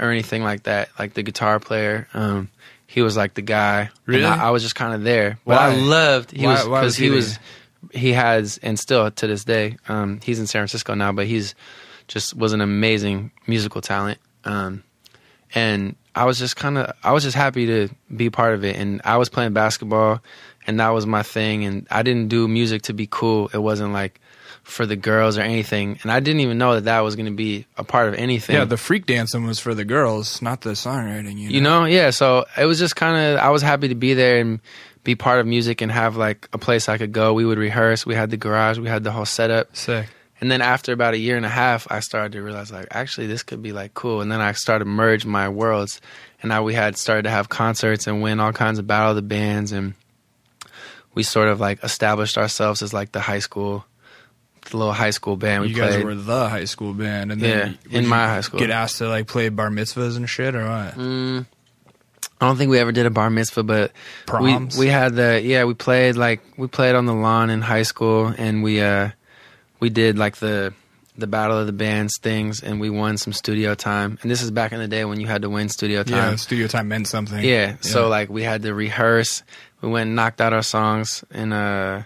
or anything like that. Like the guitar player, um, he was like the guy. Really? I, I was just kind of there. But I loved he Why- was because he he was he has and still to this day um, he's in San Francisco now, but he's just was an amazing musical talent. Um, and I was just kind of I was just happy to be part of it. And I was playing basketball, and that was my thing. And I didn't do music to be cool. It wasn't like for the girls or anything. And I didn't even know that that was going to be a part of anything. Yeah, the freak dancing was for the girls, not the songwriting. You know, you know, yeah. So it was just kind of I was happy to be there and be part of music and have like a place I could go. We would rehearse. We had the garage. We had the whole setup. sick. And then after about a year and a half, I started to realize like actually this could be like cool. And then I started to merge my worlds, and now we had started to have concerts and win all kinds of battle of the bands, and we sort of like established ourselves as like the high school, the little high school band. We you guys were the high school band, and then Yeah, in my high school. get asked to like play bar mitzvahs and shit, or what? Mm, I don't think we ever did a bar mitzvah, but Proms? we we had the yeah we played like we played on the lawn in high school, and we uh we did like the the battle of the bands things, and we won some studio time. And this is back in the day when you had to win studio Yeah, time. studio time meant something. Yeah, so like we had to rehearse. We went and knocked out our songs, and uh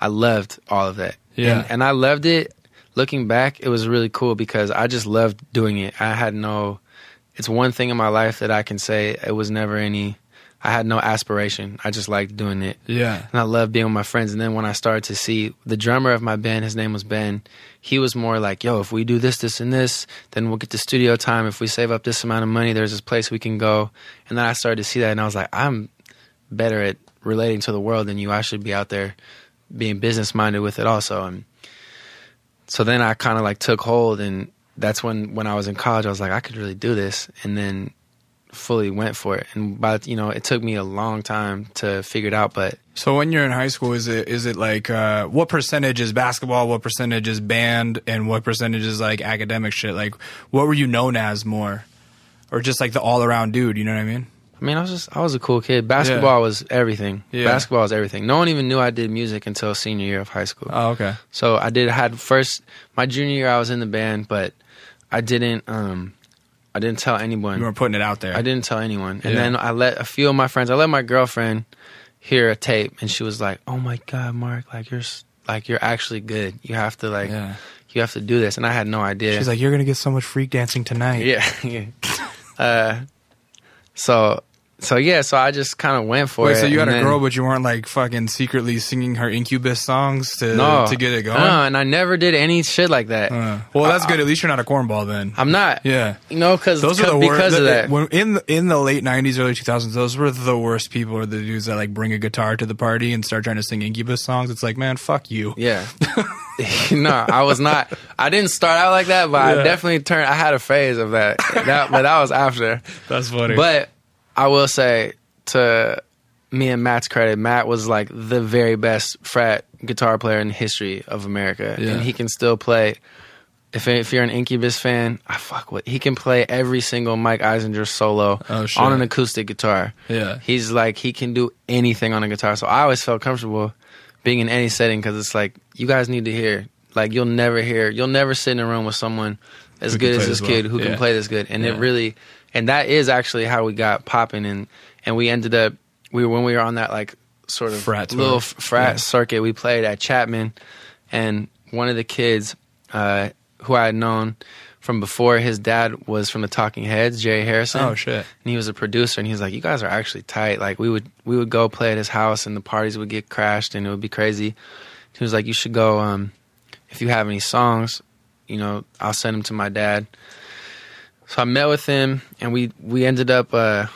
I loved all of that. Yeah. and, and I loved it. Looking back, it was really cool because I just loved doing it. I had no. It's one thing in my life that I can say it was never any. I had no aspiration. I just liked doing it. yeah, And I loved being with my friends. And then when I started to see the drummer of my band, his name was Ben, he was more like, yo, if we do this, this, and this, then we'll get to studio time. If we save up this amount of money, there's this place we can go. And then I started to see that, and I was like, I'm better at relating to the world than you. I should be out there being business minded with it also. And so then I kind of like took hold and that's when when I was in college, I was like, I could really do this, and then fully went for it. And but you know, it took me a long time to figure it out, but So when you're in high school, is it is it like uh, what percentage is basketball, what percentage is band, and what percentage is like academic shit? Like, what were you known as more, or just like the all around dude? You know what I mean? I mean, I was just I was a cool kid. Basketball was everything. Yeah. Basketball was everything. No one even knew I did music until senior year of high school. Oh, okay. So I did had first my junior year I was in the band, but I didn't um I didn't tell anyone. You weren't putting it out there. I didn't tell anyone. And Yeah. then I let a few of my friends. I let my girlfriend hear a tape, and she was like, "Oh my god, Mark! Like you're like you're actually good. You have to like Yeah. you have to do this." And I had no idea. She's like, you're gonna get so much freak dancing tonight. "Yeah, [LAUGHS] yeah." uh, so so yeah, so I just kind of went for Wait, it. so you had a then- girl, but you weren't like fucking secretly singing her Incubus songs to no to get it going. No, and I never did any shit like that. Uh, well, that's good. At least you're not a cornball then. I'm not. Yeah. You know, because Those are the worst. because of that. When, in the, in the late '90s, early 2000s, those were the worst people. Are the dudes that like bring a guitar to the party and start trying to sing Incubus songs. It's like, man, fuck you. Yeah. [LAUGHS] [LAUGHS] no, I was not. I didn't start out like that, but Yeah. I definitely turned. I had a phase of that. That, but that was after. [LAUGHS] That's funny. But I will say to me and Matt's credit, Matt was like the very best frat guitar player in the history of America, Yeah. and he can still play. If if you're an Incubus fan, I fuck with. He can play every single Mike Einziger solo Oh, on an acoustic guitar. Yeah. he's like he can do anything on a guitar. So I always felt comfortable being in any setting because it's like you guys need to hear. Like you'll never hear, you'll never sit in a room with someone as Who good as this well. kid who Yeah. can play this good, and Yeah. it really, and that is actually how we got popping, and and we ended up we when we were on that like sort of Frat tour. little f- frat Yeah. circuit. We played at Chapman, and one of the kids uh, who I had known from before, his dad was from the Talking Heads, Jerry Harrison oh shit. and he was a producer and he was like you guys are actually tight like we would we would go play at his house and the parties would get crashed and it would be crazy he was like you should go um if you have any songs you know i'll send them to my dad so i met with him and we we ended up uh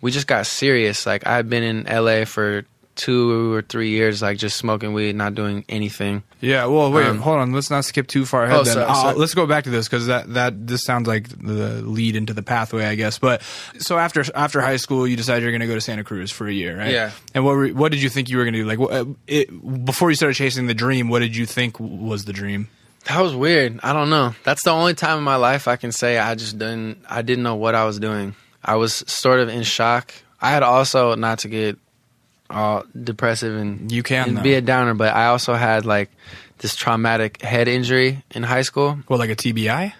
we just got serious like I've been in la for two or three years like just smoking weed not doing anything Yeah. Well, wait. Um, hold on. Let's not skip too far ahead. Oh, then sorry, Uh, sorry. let's go back to this because that that this sounds like the lead into the pathway, I guess. But so after after high school, you decided you're going to go to Santa Cruz for a year, right? Yeah. And what were, what did you think you were going to do? Like, uh, it, before you started chasing the dream, what did you think was the dream? That was weird. I don't know. That's the only time in my life I can say I just didn't. I didn't know what I was doing. I was sort of in shock. I had also not to get all depressive and You can, and be a downer, but I also had like this traumatic head injury in high school. Well, like a TBI,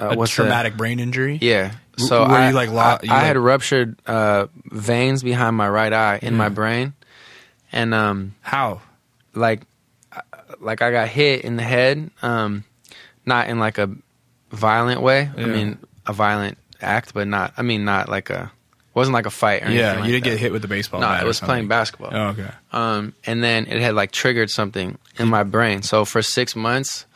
Uh, a traumatic brain injury. yeah. So were I, you, like, lo- I, you, I like- had ruptured uh, veins behind my right eye in my brain, and um, How? like like I got hit in the head, um, not in like a violent way. I mean a violent act, but not. I mean not like a wasn't like a fight. Or Yeah, like you didn't that. get hit with the baseball. No, or was playing basketball. Oh, okay. Um, and then it had like triggered something in my brain. So for six months,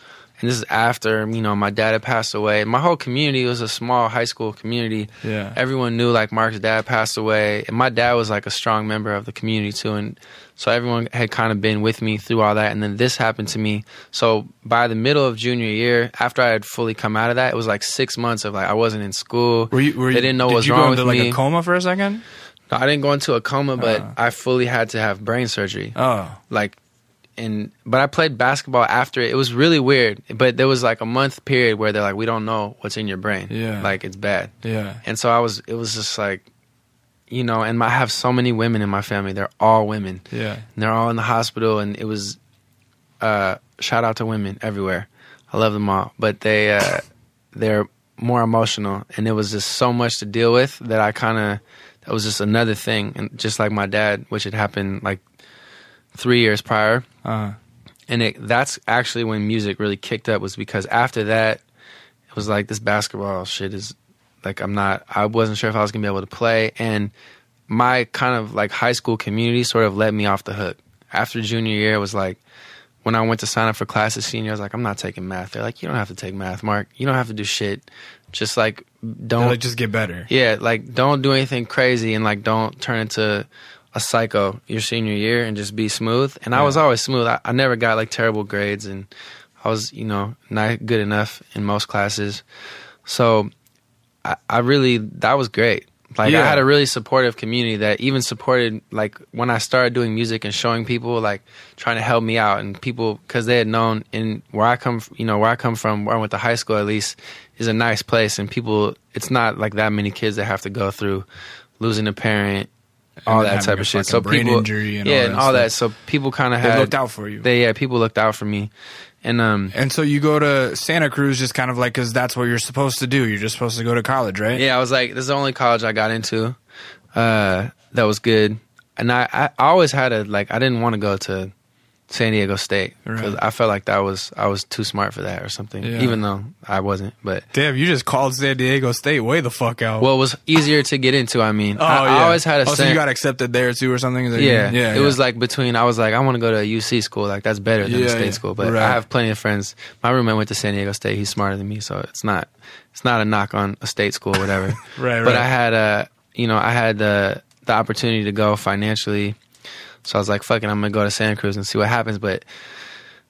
and this is after you know my dad had passed away. My whole community was a small high school community. Yeah. everyone knew like Mark's dad passed away, and my dad was like a strong member of the community too, and so everyone had kind of been with me through all that. And then this happened to me. So by the middle of junior year, after I had fully come out of that, it was like six months of like I wasn't in school. Were you? Were they you, didn't know did what was you wrong go with into like me. a coma for a second? No, I didn't go into a coma, but Uh. I fully had to have brain surgery Oh, like and but I played basketball after it. It was really weird. But there was like a month period where they're like, We don't know what's in your brain. Yeah. Like it's bad. yeah. And so I was it was just like you know, and I have so many women in my family. They're all women. Yeah. And they're all in the hospital and it was uh shout out to women everywhere. I love them all. But they uh they're more emotional and it was just so much to deal with that I kinda that was just another thing. And just like my dad, which had happened like three years prior Uh, and it, that's actually when music really kicked up was because after that it was like this basketball shit is like i'm not i wasn't sure if i was gonna be able to play. And my kind of like high school community sort of let me off the hook. After junior year it was like when i went to sign up for classes senior i was like i'm not taking math. They're like you don't have to take math mark. You don't have to do shit. Just like don't like just get better. yeah, like don't do anything crazy and like don't turn into a psycho your senior year and just be smooth. And I was always smooth. I, I never got like terrible grades and I was, you know, not good enough in most classes. So I, I really that was great. Like Yeah. I had a really supportive community that even supported like when I started doing music and showing people like trying to help me out and people because they had known in where I come you know where I come from where I went to high school at least is a nice place and people it's not like that many kids that have to go through losing a parent all that type of shit so brain people injury and yeah all and all that so people kind of had looked out for you. they yeah people looked out for me and um and so you go to Santa Cruz just kind of like because that's what you're supposed to do. You're just supposed to go to college, right? Yeah, I was like, this is the only college I got into uh, that was good, and I, I always had a like I didn't want to go to San Diego State because Right. I felt like that was I was too smart for that or something, Yeah. even though I wasn't. But Damn, you just called San Diego State way the fuck out. well, it was easier to get into. I mean, oh I, yeah. I always had a oh, so you got accepted there too or something? Is yeah, yeah. It was like between. I was like, I want to go to a UC school. Like that's better than Yeah, a state yeah. school. But Right. I have plenty of friends. My roommate went to San Diego State. He's smarter than me, so it's not. It's not a knock on a state school or whatever. [LAUGHS] Right, But. I had uh you know, I had the the opportunity to go financially. So I was like, fucking, I'm gonna go to Santa Cruz and see what happens. But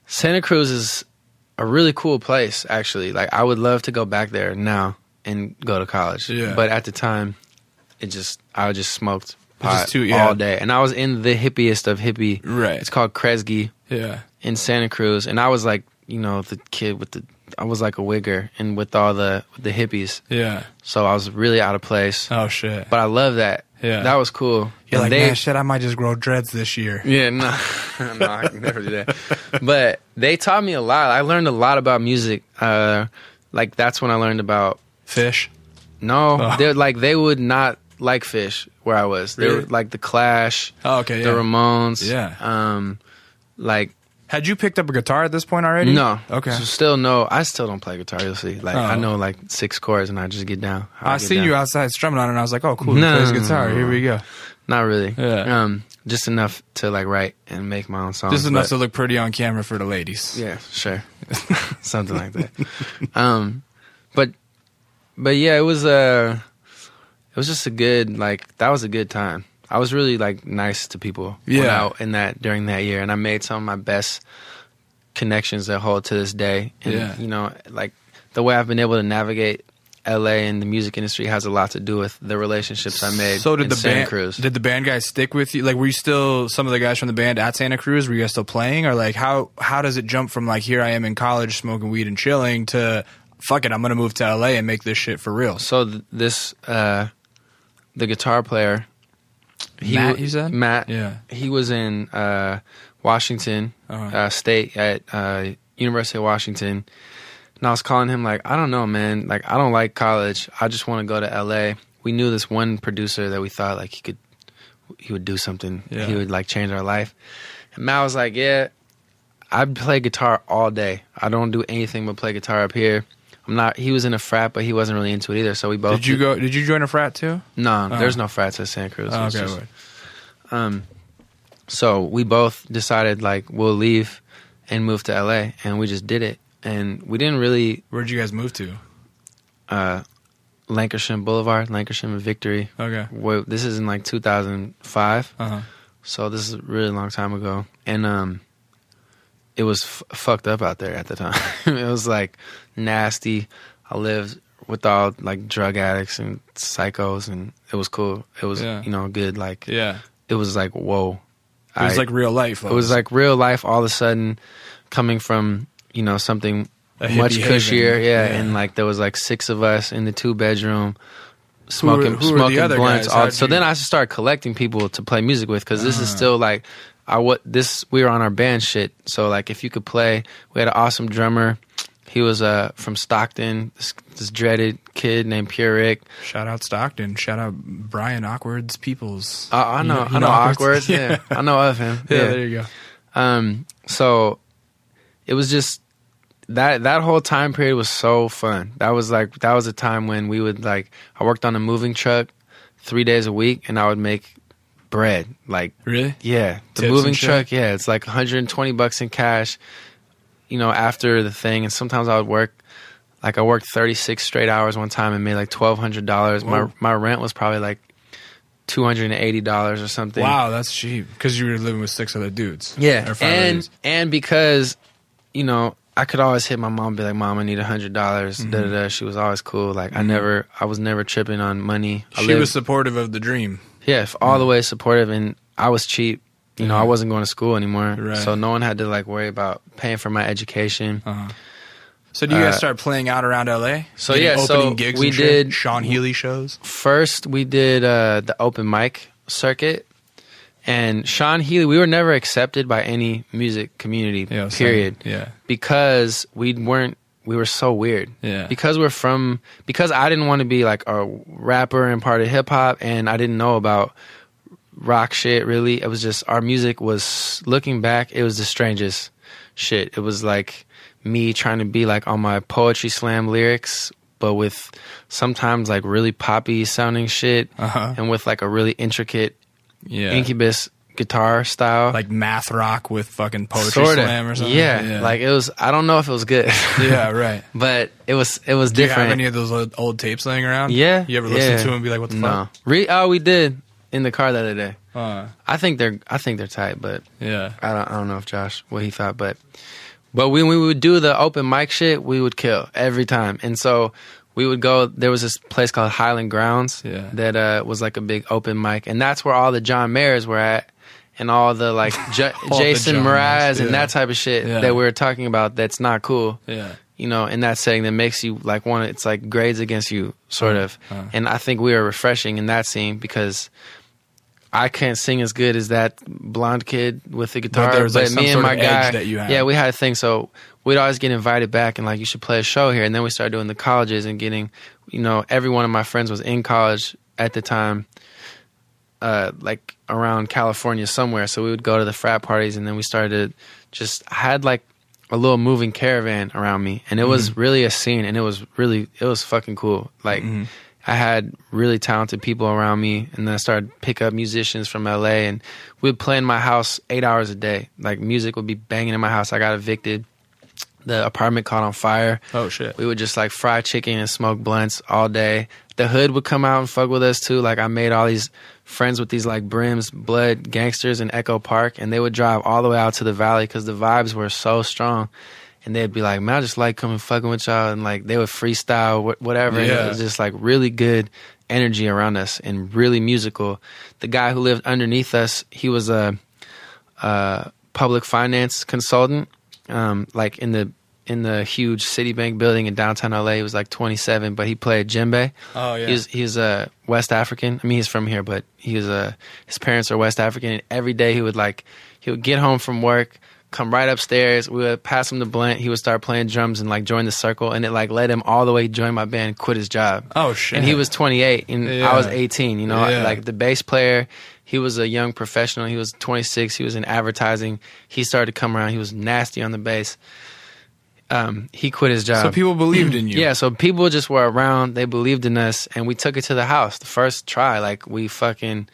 Santa Cruz is a really cool place, actually. Like I would love to go back there now and go to college. Yeah. But at the time, it just I just smoked pot too- yeah. all day, and I was in the hippiest of hippie. Right. It's called Kresge yeah. in Santa Cruz, and I was like, you know, the kid with the. I was like a wigger and with all the with the hippies, Yeah. so I was really out of place. Oh shit. But I love that. Yeah. that was cool. You're And like, they- man, shit, I might just grow dreads this year. yeah, no, [LAUGHS] no, I can never do that. But they taught me a lot. I learned a lot about music. Uh, like that's when I learned about Phish. no, Oh. they're like they would not like Phish where I was. They Really? were like the Clash, Oh, okay. the Yeah. Ramones. Yeah. Um, like Had you picked up a guitar at this point already? no, Okay. So still no. I still don't play guitar. You'll see. Like Oh. I know like six chords and I just get down. I get see down. you outside strumming on it, and I was like, oh, cool. He No, plays no, no, guitar. no, Here we go. Not really. Yeah. Um, just enough to like write and make my own songs. Just enough but- to look pretty on camera for the ladies. Yeah, sure. [LAUGHS] Something like that. Um but but yeah, it was uh it was just a good like that was a good time. I was really like nice to people Yeah. In that during that year and I made some of my best connections that hold to this day. And Yeah. you know, like the way I've been able to navigate LA and the music industry has a lot to do with the relationships I made So did the Santa band? Cruz. Did the band guys stick with you? Like, were you still some of the guys from the band at Santa Cruz? Were you guys still playing, or like how how does it jump from like here I am in college smoking weed and chilling to fuck it, I'm gonna move to LA and make this shit for real? So th- this, uh, the guitar player, he Matt, you said? Matt. Yeah. he was in uh, Washington Uh-huh. uh, State at uh, University of Washington, and I was calling him like, I don't know, man. Like, I don't like college. I just want to go to L.A. We knew this one producer that we thought like he could, he would do something. Yeah. He would like change our life. And Matt was like, Yeah, I play guitar all day. I don't do anything but play guitar up here. I'm not. He was in a frat, but he wasn't really into it either. So we both Did you go? Did you join a frat too? no, Oh. there's no frats at Santa Cruz. Oh, okay, just- um, so we both decided like we'll leave and move to LA, and we just did it. And we didn't really Where'd you guys move to? uh, Lankershim Boulevard, Lankershim and Victory. Okay. Well, this is in like 2005, Uh huh. so this is a really long time ago, and um, it was f- fucked up out there at the time. [LAUGHS] it was like nasty. I lived with all like drug addicts and psychos, and it was cool. It was Yeah. you know good like Yeah. it was like whoa. It was I- like real life. it was like real life all of a sudden coming from you know something much cushier yeah, Yeah. and like there was like six of us in the two bedroom smoking who were the smoking blunts all, so then i started collecting people to play music with because this is Ah. still like i what this we were on our band shit so like if you could play we had an awesome drummer he was uh from stockton this, this dreaded kid named pure rick Shout out Stockton. Shout out Brian Awkward's Peoples. i, I You know, i know awkward [LAUGHS] yeah. yeah i know of him yeah. There you go. Um, so it was just that that whole time period was so fun. That was like that was a time when we would like I worked on a moving truck three days a week, and I would make bread. Like Really? yeah, the Tips moving truck. Yeah, it's like 120 bucks in cash. You know, after the thing, and sometimes I would work. Like I worked 36 straight hours one time and made like twelve hundred dollars. My my rent was probably like two hundred and eighty dollars or something. Wow, that's cheap because you were living with six other dudes. Yeah, Or five other and dudes. and because you know I could always hit my mom and be like, "Mom, I need a hundred dollars." Mm-hmm. Da da da. She was always cool. Like I never, I was never tripping on money. I She lived- was supportive of the dream. Yeah, all the way supportive, and I was cheap. You know, I wasn't going to school anymore, Right. so no one had to like worry about paying for my education. Uh-huh. So do you guys Uh, start playing out around LA? so Getting yeah, opening so gigs we did- Sean Healy shows. First, we did uh, the open mic circuit, and Sean Healy. We were never accepted by any music community. same. period. Yeah. because we weren't we were so weird Yeah. because we're from because i didn't want to be like a rapper and part of hip-hop and i didn't know about rock shit really it was just our music was looking back it was the strangest shit it was like me trying to be like on my poetry slam lyrics but with sometimes like really poppy sounding shit Uh-huh. and with like a really intricate Yeah. incubus guitar style like math rock with fucking poetry Sorta. slam or something. yeah, like it was i don't know if it was good [LAUGHS] yeah, right. [LAUGHS] but it was it was Do you have any of those old, old tapes laying around? yeah, You ever listen yeah. to them and be like, "What the fuck? no. Re- oh, we did in the car the other day. Uh, I think they're I think they're tight, but yeah. I don't I don't know if Josh what he thought, but but when we would do the open mic shit, we would kill every time, and so. We would go. There was this place called Highland Grounds Yeah. that uh, was like a big open mic, and that's where all the John Mayers were at, and all the like [LAUGHS] J- the Jason John Mraz Mayers, and yeah. that type of shit Yeah. that we were talking about. That's not cool Yeah. you know, in that setting that makes you like want it's like grades against you, sort of. uh. And I think we were refreshing in that scene because I can't sing as good as that blonde kid with the guitar. there was, like, but me and my guy, that you had. yeah, we had a thing. So we'd always get invited back and like, you should play a show here. And then we started doing the colleges and getting, you know, every one of my friends was in college at the time. Uh, like around California somewhere, so we would go to the frat parties, and then we started just I had like a little moving caravan around me and it was really a scene and it was really it was fucking cool. Like i had really talented people around me and then i started pick up musicians from la and we'd play in my house eight hours a day. Like music would be banging in my house. I got evicted. The apartment caught on fire. Oh shit. we would just like fry chicken and smoke blunts all day. The hood would come out and fuck with us too. Like I made all these friends with these like brims, blood gangsters in Echo Park, and they would drive all the way out to the valley because the vibes were so strong. And they'd be like, "Man, I just like coming fucking with y'all," and like they would freestyle wh- whatever. And it was just like really good energy around us and really musical. The guy who lived underneath us, he was a, a public finance consultant, um, like in the in the huge Citibank building in downtown LA. He was like 27, but he played djembe. Oh yeah. He's he's a West African. I mean, he's from here, but he was a his parents are West African. And every day he would like he would get home from work, come right upstairs. We would pass him the blunt. He would start playing drums and like join the circle, and it like led him all the way join my band, quit his job. oh shit. And he was 28, and Yeah. I was 18. You know, Yeah. like the bass player. He was a young professional. He was 26. He was in advertising. He started to come around. He was nasty on the bass. Um, he quit his job. So people believed in [CLEARS THROAT] you. Yeah, so people just were around. They believed in us, and we took it to the house. The first try, like we fucking,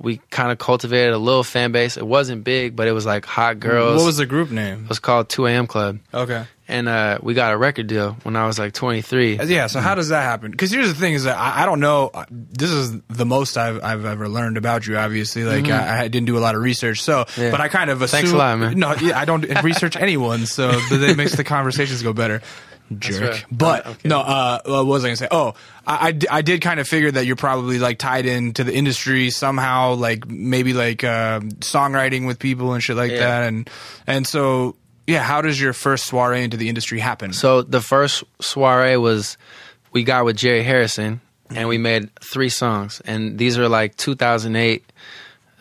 we kind of cultivated a little fan base. It wasn't big, but it was like hot girls. What was the group name? it was called 2 a.m. Club, Okay. and uh, we got a record deal when I was like 23. Yeah. So how does that happen? Because here's the thing: is that I, I don't know. uh, This is the most I've I've ever learned about you. Obviously, like I, I didn't do a lot of research. So, Mm-hmm. Yeah. but I kind of assume. Thanks a lot, man. No, yeah, I don't research anyone, so [LAUGHS] that makes the conversations go better. Jerk. But Uh, okay. no, uh, what was I gonna say? Oh, I, I, d- I did kind of figure that you're probably like tied into the industry somehow, like maybe like uh, songwriting with people and shit like Yeah. that, and and so yeah. How does your first soiree into the industry happen? So the first soiree was we got with Jerry Harrison and we made three songs and these are like 2008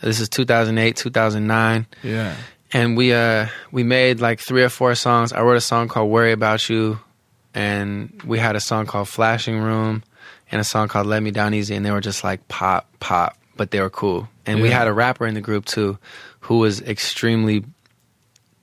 this is 2008 2009 yeah. and we uh we made like three or four songs I wrote a song called Worry About You and we had a song called Flashing Room and a song called Let Me Down Easy and they were just like pop pop but they were cool and we had a rapper in the group too who was extremely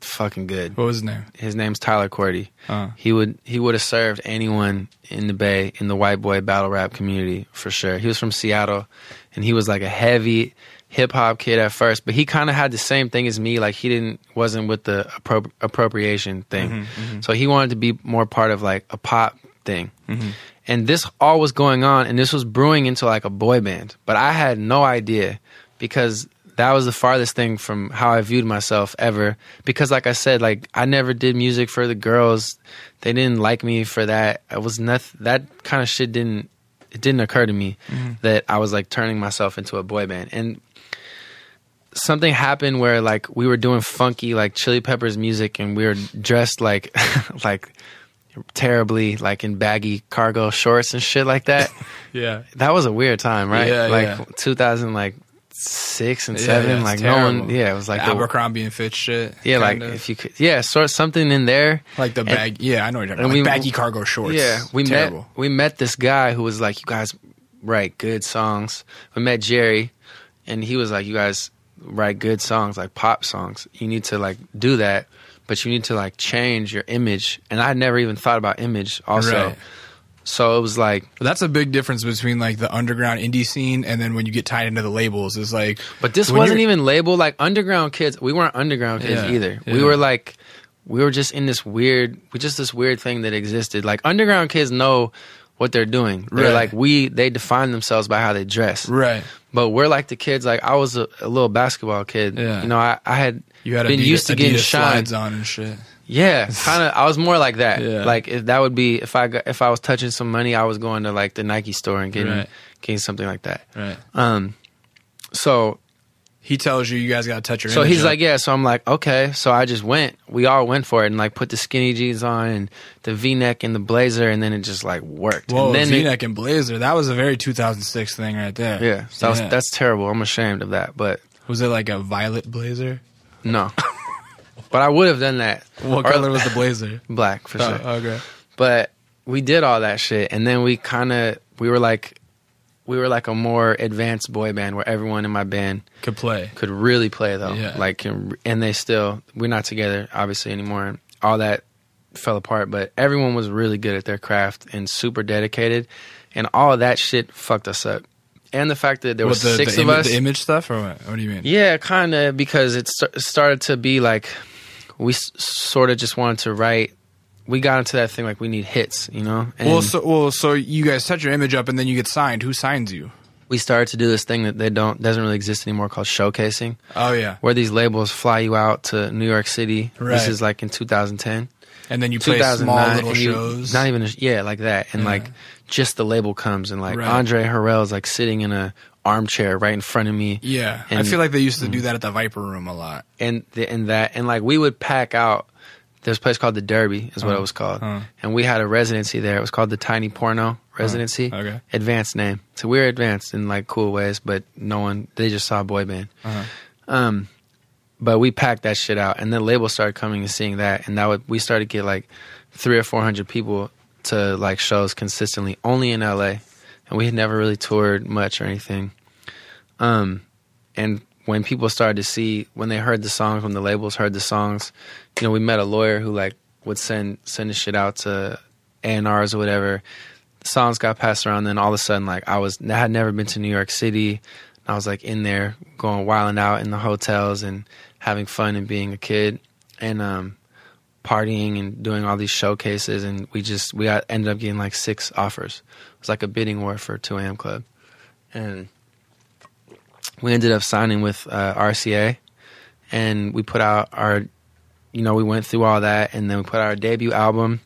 fucking good What was his name? his name's Tyler Cordy. Uh. He would he would have served anyone in the Bay in the white boy battle rap community for sure. He was from Seattle, and he was like a heavy hip hop kid at first, but he kind of had the same thing as me. Like he didn't wasn't with the appro- appropriation thing, mm-hmm, mm-hmm. so he wanted to be more part of like a pop thing. Mm-hmm. And this all was going on, and this was brewing into like a boy band, but I had no idea because that was the farthest thing from how I viewed myself ever. Because, like I said, like I never did music for the girls. They didn't like me for that. I was nothing. That kind of shit didn't. It didn't occur to me that I was like turning myself into a boy band. And something happened where like we were doing funky like Chili Peppers music, and we were dressed like [LAUGHS] like terribly like in baggy cargo shorts and shit like that. [LAUGHS] Yeah. that was a weird time, right? Yeah, like yeah. 2000, like six and Yeah, seven. like no one, yeah, it was like the, Abercrombie and Fitch shit. yeah, like kinda. if you could, yeah, sort something in there. like the bag. yeah, I know what you're talking and about. Like we- baggy cargo shorts. Yeah, we terrible. met we met this guy who was like, "You guys write good songs." We met Jerry, and he was like, "You guys write good songs, like pop songs. You need to like do that, but you need to like change your image." And I never even thought about image, also. Right. So it was like, that's a big difference between like the underground indie scene and then when you get tied into the labels. Is like, but this wasn't even labeled like underground kids. We weren't underground kids Yeah, either. We were like, we were just in this weird, we just this weird thing that existed. Like underground kids know what they're doing. They're like we. They define themselves by how they dress. right. But we're like the kids. Like I was a, a little basketball kid. Yeah. You know, I, I had You had been Adidas, used to getting Adidas shine. slides on and shit. Yeah, kind of. I was more like that. Yeah. Like if that would be if I got, if I was touching some money, I was going to like the Nike store and getting Right. getting something like that. Right. Um, so He tells you you guys got to touch your. so he's up. like, yeah. So I'm like, okay. So I just went. We all went for it and like put the skinny jeans on and the V-neck and the blazer, and then it just like worked. Whoa, then V-neck and blazer. That was a very 2006 thing right there. yeah, so that was, Yeah. that's terrible. I'm ashamed of that, but Was it like a violet blazer? no. [LAUGHS] but I would have done that. What Or- color was the blazer? Black for oh, sure. Oh, okay. but we did all that shit and then we kind of we were like we were like a more advanced boy band where everyone in my band Could play. could really play though Yeah. like and and they still we're not together obviously anymore and all that fell apart but everyone was really good at their craft and super dedicated and all of that shit fucked us up and the fact that there was the, six the of us The image stuff, or what? What do you mean? yeah, kind of because it st- started to be like we s- sort of just wanted to write. We got into that thing like we need hits, you know. And Well, so well, so you guys set your image up, and then you get signed. Who signs you? we started to do this thing that they don't doesn't really exist anymore called showcasing, Oh yeah, where these labels fly you out to New York City. Right. This is like in 2010, and then you play 2009, small little you- shows. Not even a, yeah, like that, and Yeah. like just the label comes and like Right. Andre is like sitting in a armchair right in front of me. yeah, I feel like they used to do mm. that at the Viper Room a lot. and the, and that and like we would pack out. There's a place called the Derby, is what Uh-huh. it was called, Uh-huh. and we had a residency there. It was called the Tiny Porno Residency. Okay. Advanced name. So we were advanced in like cool ways, but no one. They just saw a boy band. Uh-huh. Um, but we packed that shit out, and then labels started coming and seeing that, and that would we started to get like three or four hundred people to like shows consistently, only in LA, and we had never really toured much or anything. Um, and when people started to see when they heard the songs, when the labels heard the songs, you know, we met a lawyer who like would send send the shit out to A and R's or whatever. The songs got passed around, then all of a sudden, like I was, I had never been to New York City. I was like in there going wilding out in the hotels and having fun and being a kid and um, partying and doing all these showcases. And we just we got, ended up getting like six offers. It was like a bidding war for 2 AM Club, and we ended up signing with uh, RCA, and we put out our, you know, we went through all that, and then we put out our debut album.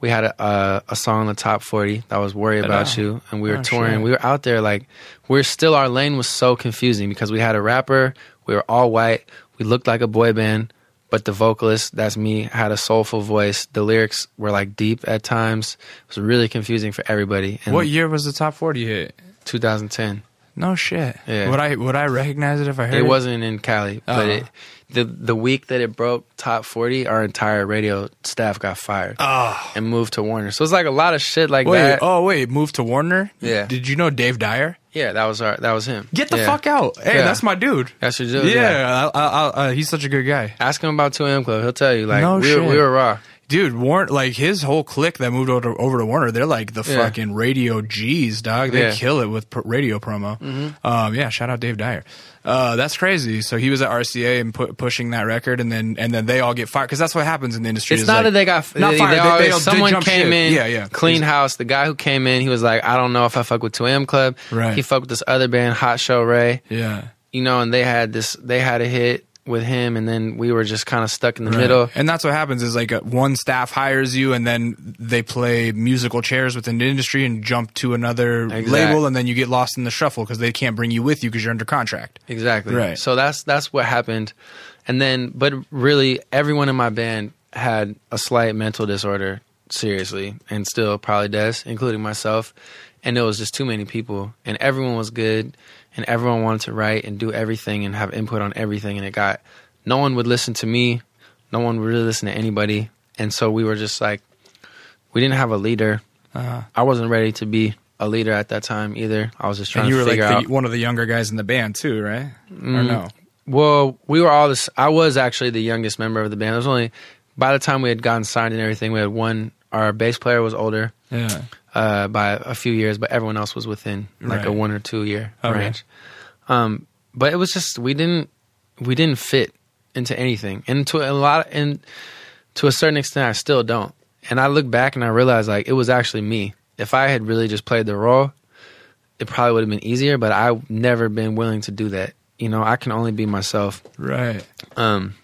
We had a, a, a song in the top forty that was "Worry About Oh. You," and we were Oh, touring. shit. We were out there like we're still. Our lane was so confusing because we had a rapper. We were all white. We looked like a boy band, but the vocalist, that's me, had a soulful voice. The lyrics were like deep at times. It was really confusing for everybody. And What year was the top forty hit? 2010. No shit. Yeah. Would I would I recognize it if I heard it? It wasn't in Cali, but Oh. it, the the week that it broke top forty, our entire radio staff got fired Oh. and moved to Warner. So it's like a lot of shit like Wait, that. oh wait, moved to Warner? Yeah. Did you know Dave Dyer? Yeah, that was our that was him. Get the Yeah. fuck out. Hey, Yeah. that's my dude. That's your dude. Yeah, I, I, I, uh, he's such a good guy. Ask him about 2 AM Club. He'll tell you. Like No we, were, shit. we were raw. Dude, Warner, like his whole clique that moved over to, over to Warner, they're like the Yeah. fucking radio G's, dog. They Yeah. Mm-hmm. kill it with pr- radio promo. Um, yeah, shout out Dave Dyer. Uh, that's crazy. So he was at RCA and pu- pushing that record, and then and then they all get fired because that's what happens in the industry. It's not like- that they got not they, fired. they They- they- someone came ship. in, Yeah, yeah. clean house. The guy who came in, he was like, I don't know if I fuck with 2 AM Club. Right. He fucked with this other band, Hot Chelle Rae. Yeah. you know, and they had this, they had a hit with him, and then we were just kind of stuck in the Right. middle. And that's what happens is like uh one staff hires you and then they play musical chairs within the industry and jump to another Exact. label and then you get lost in the shuffle because they can't bring you with you because you're under contract. Exactly. Right. So that's that's what happened, and then but really everyone in my band had a slight mental disorder, seriously, and still probably does, including myself. And it was just too many people, and everyone was good, and everyone wanted to write and do everything and have input on everything, and it got no one would listen to me, no one would really listen to anybody, and so we were just like, we didn't have a leader. Uh-huh. I wasn't ready to be a leader at that time either. I was just trying And you to were like the, one of the younger guys in the band too, right? Or Mm. no? Well, we were all this. I was actually the youngest member of the band. There was only by the time we had gotten signed and everything, we had one. Our bass player was older Yeah. Uh, by a few years, but everyone else was within like a one or two year Okay. range. Um, but it was just we didn't we didn't fit into anything, and to a lot and to a certain extent, I still don't. And I look back and I realize like it was actually me. If I had really just played the role, it probably would have been easier. But I've never been willing to do that. You know, I can only be myself Right. um,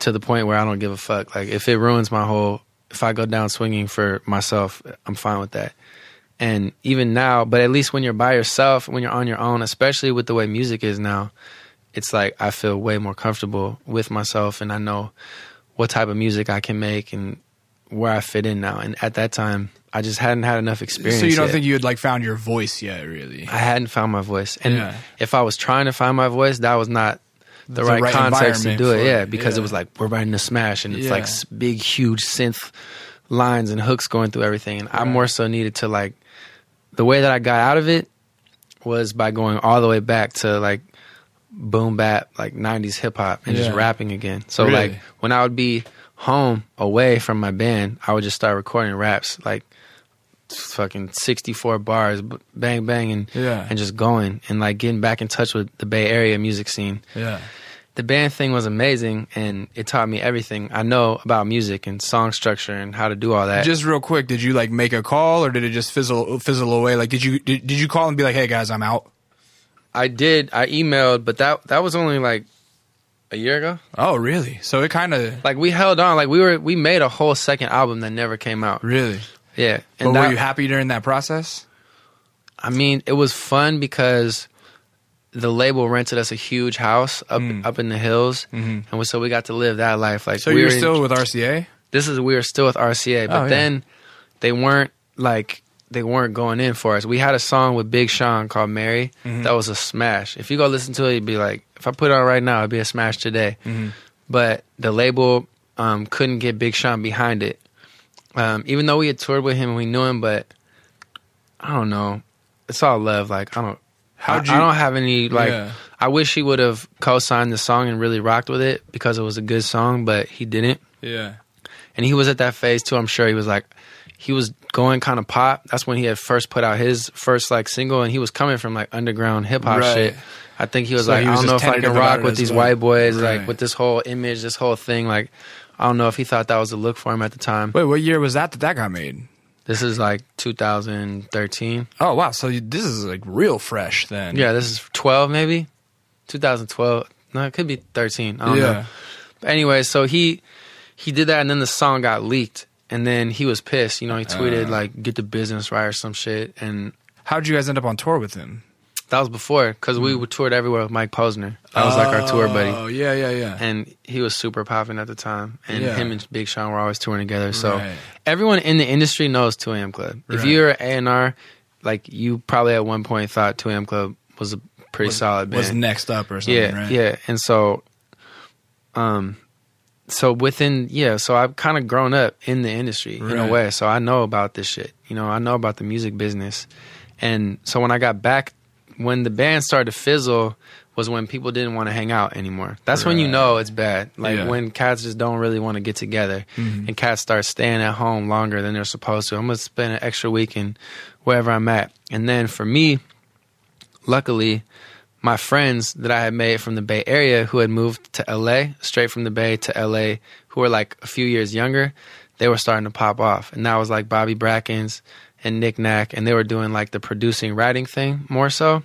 to the point where I don't give a fuck. Like if it ruins my whole, if I go down swinging for myself, I'm fine with that. And even now, but at least when you're by yourself, when you're on your own, especially with the way music is now, it's like I feel way more comfortable with myself, and I know what type of music I can make and where I fit in now. And at that time, I just hadn't had enough experience. So you don't yet. think you had like found your voice yet, really? I hadn't found my voice, and Yeah. if I was trying to find my voice, that was not the, right, right context to do it. Yeah, because Yeah. it was like we're writing a smash, and it's Yeah. like big, huge synth lines and hooks going through everything, and I more so needed to like the way that I got out of it was by going all the way back to like boom bap, like '90s hip hop, and just rapping again. So Really? like when I would be home away from my band, I would just start recording raps like fucking 64 bars bang bang and Yeah. and just going and like getting back in touch with the Bay Area music scene. Yeah. The band thing was amazing and it taught me everything I know about music and song structure and how to do all that. Just real quick, did you like make a call or did it just fizzle fizzle away? Like, did you did, did you call and be like, "Hey guys, I'm out"? I did I emailed but that that was only like a year ago. Oh, really? So it kind of Like we held on like we were we made a whole second album that never came out. really. Yeah. But And were you happy during that process? I mean, it was fun because the label rented us a huge house up Mm. up in the hills, Mhm. and we, so we got to live that life. Like So we you're were in- still with RCA? this is we were still with RCA, but Oh, yeah. then they weren't like they weren't going in for us. We had a song with Big Sean called Mary Mhm. that was a smash. If you go listen to it, you'd be like, if I put it on right now, it'd be a smash today. Mhm. But the label um, couldn't get Big Sean behind it, um, even though we had toured with him and we knew him. But I don't know. It's all love. Like I don't. How'd I, you- I don't have any like. Yeah. I wish he would have co-signed the song and really rocked with it because it was a good song, but he didn't Yeah. and he was at that phase too. I'm sure he was like, he was going kind of pop. That's when he had first put out his first like single, and he was coming from like underground hip hop Right. shit. I think he was So like, he was I don't know if I can rock with these white boys, Right. like with this whole image, this whole thing. Like, I don't know if he thought that was the look for him at the time. Wait, what year was that that that got made? This is like 2013. Oh wow, so you, this is like real fresh then. Yeah, this is 12 maybe, 2012. No, it could be 13. I don't know. yeah. But anyway, so he he did that, and then the song got leaked, and then he was pissed. You know, he tweeted Uh. like "Get the business right" or some shit, and How'd you guys end up on tour with him? That was before because we would toured everywhere with Mike Posner. That was like our tour buddy. Oh yeah, yeah, yeah. and he was super popping at the time. And Yeah. him and Big Sean were always touring together. So Right. everyone in the industry knows 2AM Club. If Right. you're an A and R, like you probably at one point thought 2AM Club was a pretty solid band. was next up or something, yeah, right? yeah. And so, um, so within yeah, so I've kind of grown up in the industry in a Right. way. So I know about this shit. You know, I know about the music business. And so when I got back, when the band started to fizzle, was when people didn't want to hang out anymore. That's when you know it's bad. Like Yeah. when cats just don't really want to get together, Mhm. and cats start staying at home longer than they're supposed to. I'm gonna spend an extra week in wherever I'm at. And then for me, luckily, my friends that I had made from the Bay Area who had moved to LA, straight from the Bay to LA, who were like a few years younger, they were starting to pop off. And that was like Bobby Brackins and Nic Nac, and they were doing like the producing writing thing more so.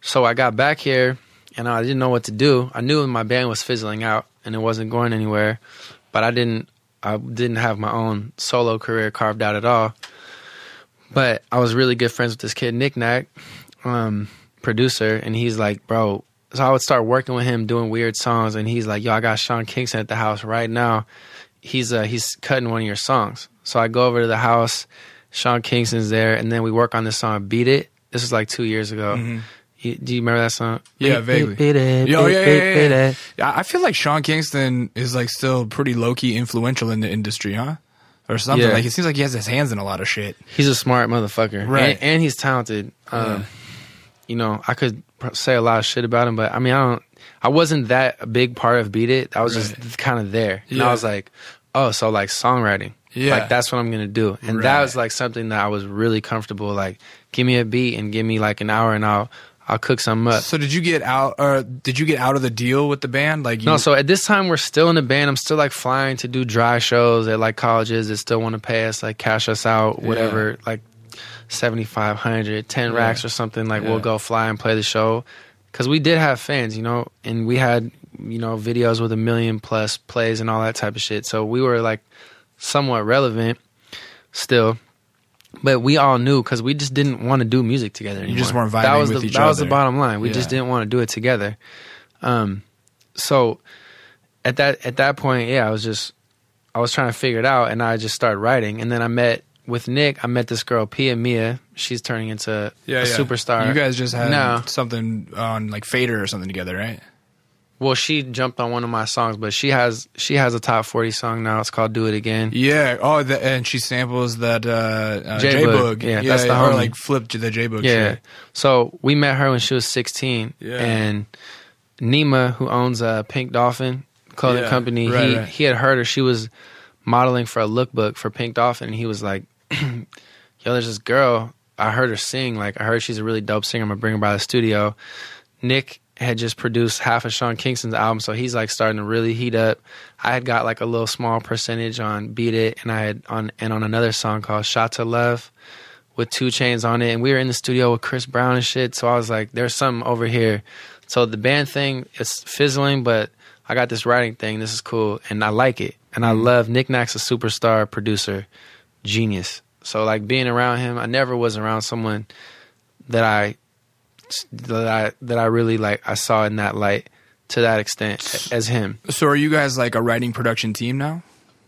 So I got back here and I didn't know what to do. I knew my band was fizzling out and it wasn't going anywhere, but I didn't I didn't have my own solo career carved out at all. But I was really good friends with this kid Nic Nac, um, producer, and he's like, bro. So I would start working with him doing weird songs, and he's like, yo, I got Sean Kingston at the house right now. He's uh, he's cutting one of your songs. So I go over to the house. Sean Kingston's there, and then we work on this song, "Beat It." This was like two years ago. Mm-hmm. You, do you remember that song? Yeah, Beat- vaguely. Beat it, beat- yeah, yeah, yeah, beat yeah. it. I feel like Sean Kingston is like still pretty low key influential in the industry, huh? Or something. Yeah. Like it seems like he has his hands in a lot of shit. He's a smart motherfucker, Right. And, and he's talented. Um, You know, I could say a lot of shit about him, but I mean, I don't. I wasn't that a big part of Beat It. I was Right. just kind of there, and Yeah. I was like, oh, so like songwriting, Yeah. like that's what I'm gonna do, and Right. that was like something that I was really comfortable. Like, give me a beat and give me like an hour, and I'll I'll cook something up. So did you get out or did you get out of the deal with the band? Like you, No, so at this time we're still in the band. I'm still like flying to do dry shows at like colleges that still want to pay us, like cash us out, whatever, like 7500 10 Yeah. racks or something. Like Yeah. we'll go fly and play the show. Cause we did have fans, you know, and we had, you know, videos with a million plus plays and all that type of shit. So we were like somewhat relevant still. But we all knew because we just didn't want to do music together anymore. just weren't that vibing was with the, each That was the bottom line. We Yeah. just didn't want to do it together. Um, so at that at that point, yeah, I was just I was trying to figure it out, and I just started writing. And then I met with Nick. I met this girl Pia Mia. She's turning into yeah, a yeah. superstar. You guys just had No. something on like Fader or something together, right? Well, she jumped on one of my songs, but she has she has a top forty song now. It's called "Do It Again." Yeah. Oh, the, and she samples that uh, uh. J Boog. Yeah, that's the or like flipped to the J Boog. Yeah. shit. So we met her when she was 16. Yeah. And Nima, who owns a Pink Dolphin clothing Yeah, company, right, he, right. he had heard her. She was modeling for a lookbook for Pink Dolphin. And he was like, [CLEARS THROAT] yo, there's this girl. I heard her sing. Like, I heard she's a really dope singer. I'm going to bring her by the studio. Nick had just produced half of Sean Kingston's album, so he's like starting to really heat up. I had got like a little small percentage on Beat It, and I had on and on another song called Shot to Love with 2 Chainz on it, and we were in the studio with Chris Brown and shit. So I was like, "There's something over here." So the band thing is fizzling, but I got this writing thing. This is cool, and I like it, and I mm-hmm. love Nic Nac's a superstar producer, genius. So like being around him, I never was around someone that I that I that I really like. I saw in that light to that extent as him. So are you guys like a writing production team now?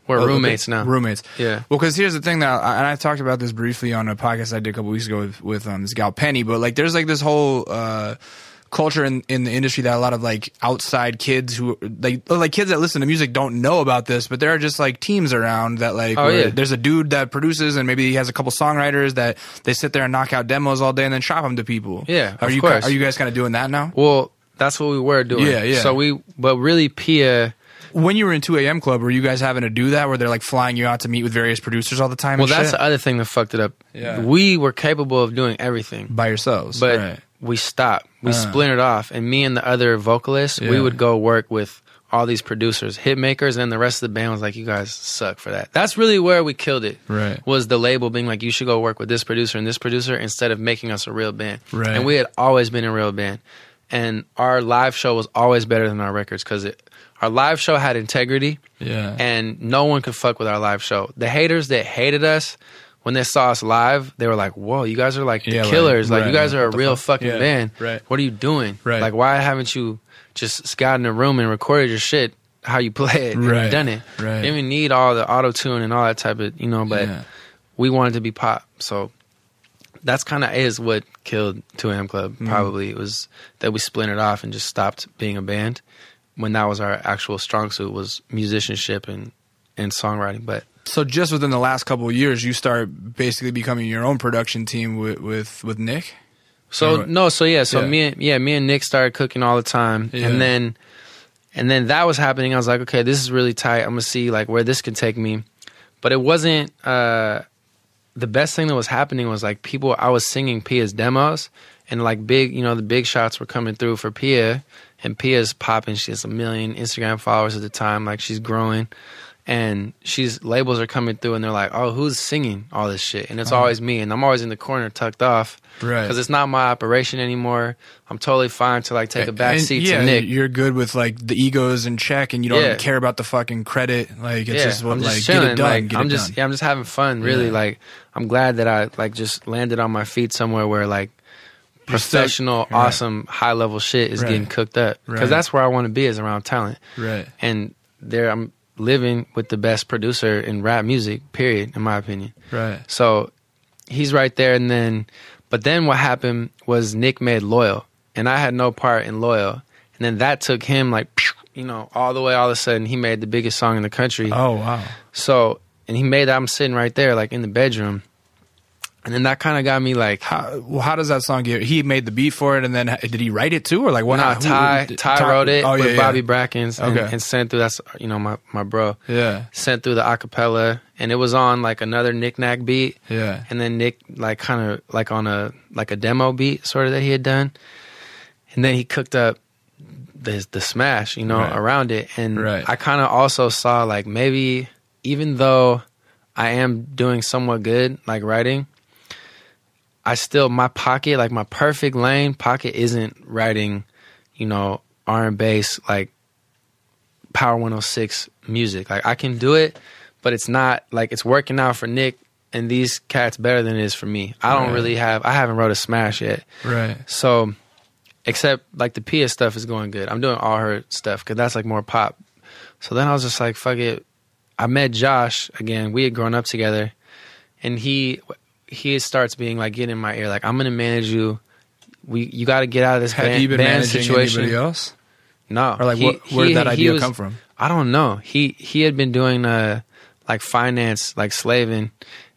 We're Oh, roommates now. Roommates. Yeah. Well, because here's the thing that, and I talked about this briefly on a podcast I did a couple weeks ago with, with um, this gal Penny, but like there's like this whole uh, culture in, in the industry that a lot of like outside kids who like oh, like kids that listen to music don't know about this, but there are just like teams around that like Oh, yeah. there's a dude that produces and maybe he has a couple songwriters that they sit there and knock out demos all day and then shop them to people. Yeah, are of you course. are you guys kind of doing that now? Well, that's what we were doing. Yeah, yeah. So we, but really, Pia. When you were in 2 a.m. Club, were you guys having to do that where they're like flying you out to meet with various producers all the time? Well, and that's shit? the other thing that fucked it up. Yeah. We were capable of doing everything, by yourselves, but right. We stopped. We Uh. splintered off, and me and the other vocalists, we would go work with all these producers, hit makers, and the rest of the band was like, "You guys suck for that." That's really where we killed it. Right. Was the label being like, "You should go work with this producer and this producer," instead of making us a real band. Right. And we had always been a real band, and our live show was always better than our records because our live show had integrity Yeah. and no one could fuck with our live show. The haters that hated us when they saw us live, they were like, "Whoa, you guys are like the Yeah, killers! Like, right, you guys are a real fuck?" fucking Yeah, band. right. What are you doing? Right. Like, why haven't you just got in a room and recorded your shit how you play it and Right, done it? right. You didn't even need all the auto tune and all that type of you know. But Yeah. we wanted to be pop, so that's kind of is what killed 2AM Club. Mm-hmm. Probably it was that we splintered off and just stopped being a band when that was our actual strong suit was musicianship and and songwriting. But So just within the last couple of years, you start basically becoming your own production team with with, with Nick. so no, so yeah, so Yeah. me and yeah, me and Nick started cooking all the time, Yeah. and then and then that was happening. I was like, okay, this is really tight. I'm gonna see like where this can take me. But it wasn't. uh The best thing that was happening was like people. I was singing Pia's demos, and like big, you know, the big shots were coming through for Pia, and Pia's popping. She has a million Instagram followers at the time. Like she's growing, and she's labels are coming through and they're like, "Oh, who's singing all this shit?" And it's uh-huh. always me, and I'm always in the corner tucked off Right. because it's not my operation anymore. I'm totally fine to like take a back And, seat yeah, to Nick. You're good with like the egos in check, and you don't Yeah. care about the fucking credit. Like it's yeah, just what I'm just like chilling. get it done. like get I'm it just done. yeah, I'm just having fun. Really, Yeah. like I'm glad that I like just landed on my feet somewhere where like professional, right. awesome, high level shit is Right. getting cooked up because Right. that's where I want to be is around talent. Right. And there I'm living with the best producer in rap music. Period, in my opinion. Right. So he's right there, and then, but then what happened was Nick made Loyal, and I had no part in Loyal, and then that took him like, you know, all the way. All of a sudden, he made the biggest song in the country. Oh wow. So, and he made that. I'm sitting right there, like in the bedroom, and then that kind of got me like, How, well, how does that song get? He made the beat for it, and then did he write it too, or like what? nah, Ty, who- Ty wrote it Oh with yeah. Bobby Brackins, and, Okay. and sent through. That's you know my my bro Yeah, sent through the acapella, and it was on like another Nic Nac beat. yeah. and then Nick like kind of like on a like a demo beat sort of that he had done, and then he cooked up the the smash, you know, Right. around it, and Right. I kind of also saw like maybe even though I am doing somewhat good like writing, I still my pocket like my perfect lane pocket isn't writing, you know, R and bass like Power 106 music. Like I can do it, but it's not like it's working out for Nick and these cats better than it is for me. I don't Right. really have I haven't wrote a smash yet. Right. So except like the Pia stuff is going good. I'm doing all her stuff cuz that's like more pop. So then I was just like fuck it. I met Josh again. We had grown up together and he he starts being like getting in my ear like I'm going to manage you. We you got to get out of this Have band, you been managing situation. anybody else, No. or like he- what, where he- did that idea was- come from? I don't know. He he had been doing uh like finance, like slaving,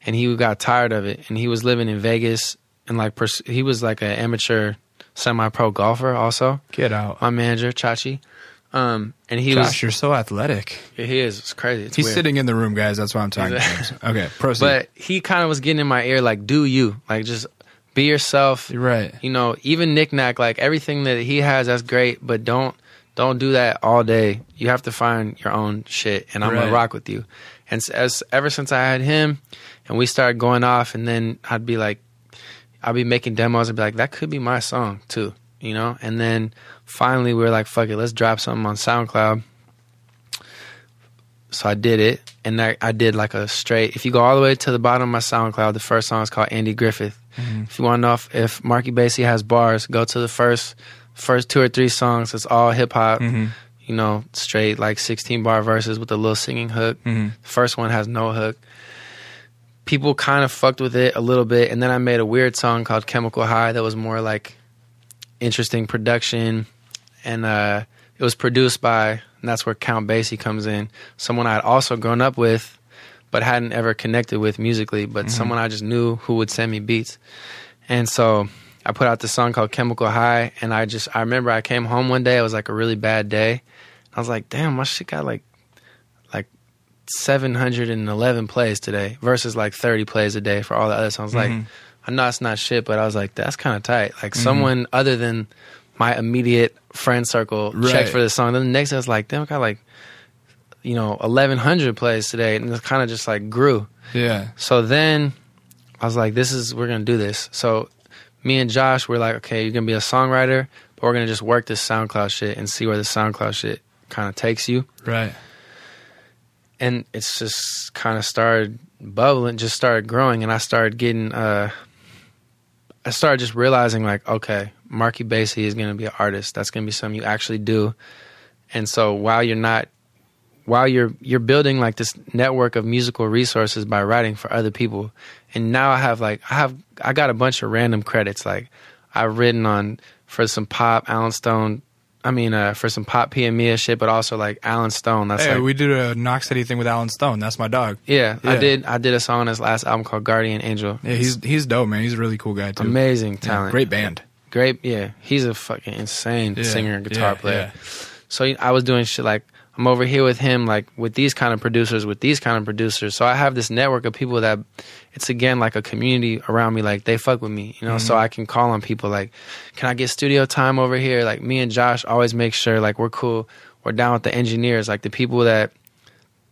and he got tired of it. And he was living in Vegas and like pers- he was like an amateur semi-pro golfer also. Get out, My manager Chachi, um, and he Josh. You're so athletic. he is it's crazy. It's He's weird. sitting in the room, guys. That's why I'm talking. To him. Okay, proceed. but he kind of was getting in my ear like, do you like just be yourself. You're right. You know, even Nic Nac, like everything that he has, that's great, but don't don't do that all day. You have to find your own shit, and I'm Right. gonna rock with you. And as ever since I had him, and we started going off, and then I'd be like, I'd be making demos, and be like, that could be my song too, you know. And then finally, we were like, fuck it, let's drop something on SoundCloud. So I did it, and I, I did like a straight. If you go all the way to the bottom of my SoundCloud, the first song is called Andy Griffith. If you want to know if, if Marky Basie has bars, go to the first first two or three songs. It's all hip hop, Mm-hmm. you know, straight like sixteen bar verses with a little singing hook. Mhm. The first one has no hook. People kind of fucked with it a little bit, and then I made a weird song called Chemical High that was more like interesting production, and uh, it was produced by, and that's where Count Basie comes in, someone I had also grown up with, but hadn't ever connected with musically, but someone I just knew who would send me beats, and so I put out this song called Chemical High, and I just I remember I came home one day, it was like a really bad day, I was like, damn, my shit got like like 711 plays today versus like 30 plays a day for all the other songs. Like, Mhm. I know it's not shit, but I was like, that's kind of tight. Like, someone other than my immediate friend circle Right. checked for this song. Then the next day, I was like, damn, I got like, you know, 1,100 plays today. And it kind of just like grew. Yeah. So then I was like, this is, we're going to do this. So me and Josh were like, okay, you're going to be a songwriter, but we're going to just work this SoundCloud shit and see where the SoundCloud shit kind of takes you Right. and it's just kind of started bubbling, just started growing, and I started getting, uh, I started just realizing like, okay, Marky Basie is gonna be an artist. That's gonna be something you actually do, and so while you're not, while you're you're building like this network of musical resources by writing for other people, and now I have like I have I got a bunch of random credits like I've written on for some pop Allen Stone. I mean, uh, for some pop Pia Mia shit, but also like Allen Stone. That's Hey, like we did a Knox City thing with Allen Stone. That's my dog. yeah, I did. I did a song on his last album called Guardian Angel. Yeah, he's he's dope, man. He's a really cool guy too. Amazing Yeah, talent. great band. Great. Yeah, he's a fucking insane Yeah, singer and guitar yeah, player. yeah. So I was doing shit like I'm over here with him, like with these kind of producers, with these kind of producers. So I have this network of people that it's again like a community around me. Like they fuck with me, you know. So Mm-hmm. I can call on people like, can I get studio time over here? Like me and Josh always make sure like we're cool. We're down with the engineers, like the people that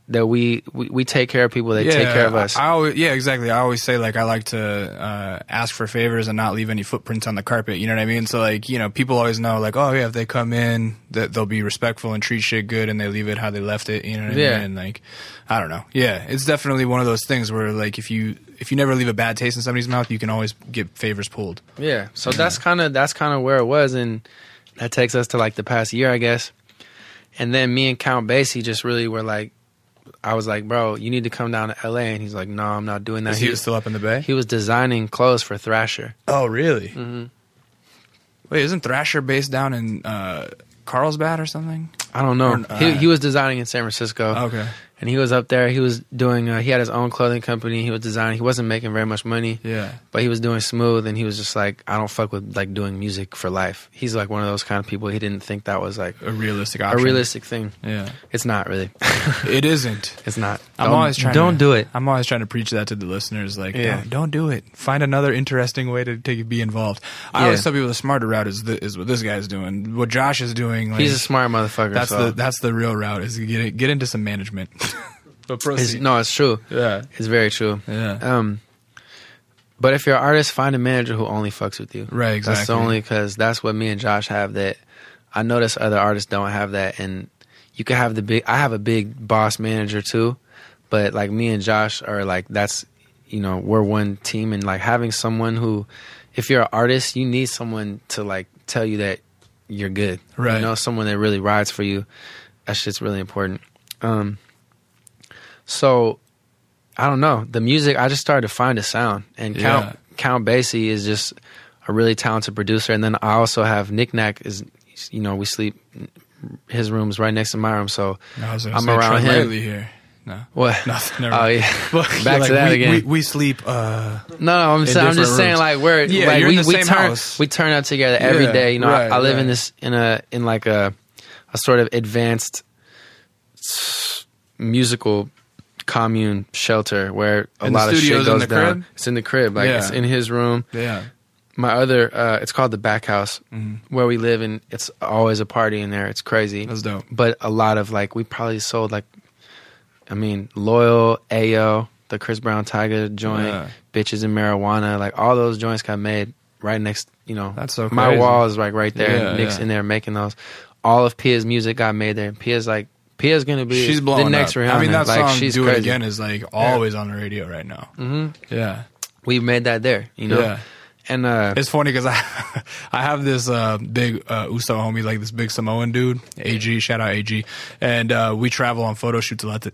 that we, we we take care of people that take care of us. I, I always, yeah, exactly. I always say like I like to uh, ask for favors and not leave any footprints on the carpet. You know what I mean? So like you know, people always know like oh yeah, if they come in, that they'll be respectful and treat shit good, and they leave it how they left it. You know what Yeah. I mean? And like I don't know. Yeah, it's definitely one of those things where like if you if you never leave a bad taste in somebody's mouth, you can always get favors pulled. Yeah. So that's kind of that's kind of where it was, and that takes us to like the past year, I guess. And then me and Count Basie just really were like, I was like, bro, you need to come down to L.A. And he's like, no, I'm not doing that. Is he was still up in the bay? he was designing clothes for Thrasher. Oh, really? Mm-hmm. Wait, isn't Thrasher based down in uh, Carlsbad or something? I don't know. Or, uh, he he was designing in San Francisco. Okay. and he was up there. He was doing. Uh, he had his own clothing company. He was designing. He wasn't making very much money, Yeah. but he was doing smooth. And he was just like, I don't fuck with like doing music for life. He's like one of those kind of people. He didn't think that was like A realistic option. a realistic thing. Yeah. It's not really. [LAUGHS] It isn't. it's not. I'm Don't- always trying. Don't to, do it. I'm always trying to preach that to the listeners. Like, Yeah. don't, don't do it. Find another interesting way to, to be involved. I Yeah. always tell people the smarter route is the, is what this guy's doing. What Josh is doing. Like, He's a smart motherfucker. That's so. the that's the real route. Is get get into some management. [LAUGHS] but It's, no, it's true. Yeah. It's very true. Yeah. Um, but if you're an artist, find a manager who only fucks with you. Right, Exactly. That's only because that's what me and Josh have. That I notice other artists don't have that, and you can have the big. I have a big boss manager too, but like me and Josh are like that's you know we're one team, and like having someone who, if you're an artist, you need someone to like tell you that you're good. Right. You know, someone that really rides for you. That shit's really important. Um. So I don't know. The music, I just started to find a sound. And Count Yeah. Count Basie is just a really talented producer. And then I also have Nic Nac is you know, we sleep his room's right next to my room, so I was gonna I'm around Trent him. Lately here. No. what? Nothing. [LAUGHS] Never Oh mind. yeah. [LAUGHS] But, Back like, to that we, again. We, we sleep. Uh, No, no, I'm, saying, I'm just different saying like we're Yeah, like we we turn house. we turn up together every Yeah, day. You know, I- right, I, live in this in a in like a a sort of advanced musical commune shelter where a And lot of shit goes down. crib? It's in the crib, like Yeah. it's in his room. yeah. My other, uh, it's called the back house Mm-hmm. where we live, and it's always a party in there. It's crazy. That's dope. But a lot of like we probably sold like, I mean, loyal Ayo, the Chris Brown Tyga joint, Yeah. bitches and marijuana, like all those joints got made right next. You know, That's so my wall is like right there. Yeah, Nick's yeah. in there making those. All of Pia's music got made there. Pia's like Pia's gonna be She's the next up. Rihanna. I mean, that like, song she's "Do crazy. It Again" is like always on the radio right now. Mm-hmm. Yeah. We made that there. You know, Yeah. and uh, It's funny because I [LAUGHS] I have this uh, big uh, Uso homie, like this big Samoan dude, AG, shout out AG, and uh, we travel on photo shoots a lot t-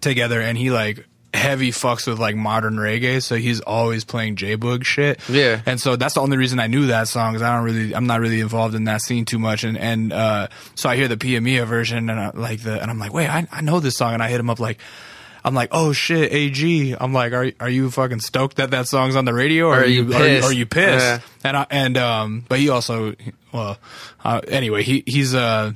together, and he like heavy fucks with like modern reggae, so he's always playing J Boog shit. Yeah. and so that's the only reason I knew that song because I don't really, I'm not really involved in that scene too much, and and uh, so I hear the Pia Mia version and I, like the, and I'm like, wait, I, I know this song, and I hit him up like. I'm like, oh shit, AG. I'm like, are are you fucking stoked that that song's on the radio, or, Are are you you are you, pissed? are you pissed? Yeah. And I, and um, but he also, well, uh, anyway, he he's uh.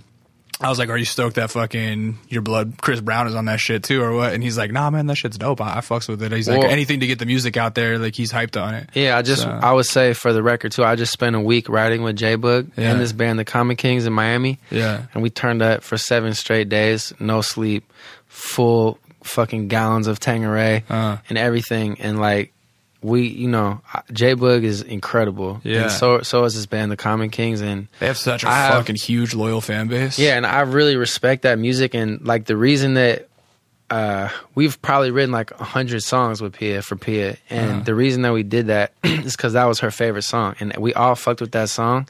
I was like, "Are you stoked that fucking your blood Chris Brown is on that shit too, or what?" And he's like, "Nah, man, that shit's dope. I, I fucks with it." He's like, Well- "Anything to get the music out there, like he's hyped on it." Yeah, I just So- I would say for the record too, I just spent a week riding with J Boog Yeah. and this band, the Common Kings in Miami. Yeah. And we turned up for seven straight days, no sleep, full fucking gallons of Tanqueray Uh. and everything. And like we, you know, J Boog is incredible. Yeah. And so so is this band, the Common Kings, and They have such a I have- fucking huge loyal fan base. yeah, and I really respect that music and like the reason that uh, we've probably written like a hundred songs with Pia for Pia, and Uh-huh. the reason that we did that [CLEARS THROAT] is because that was her favorite song, and we all fucked with that song,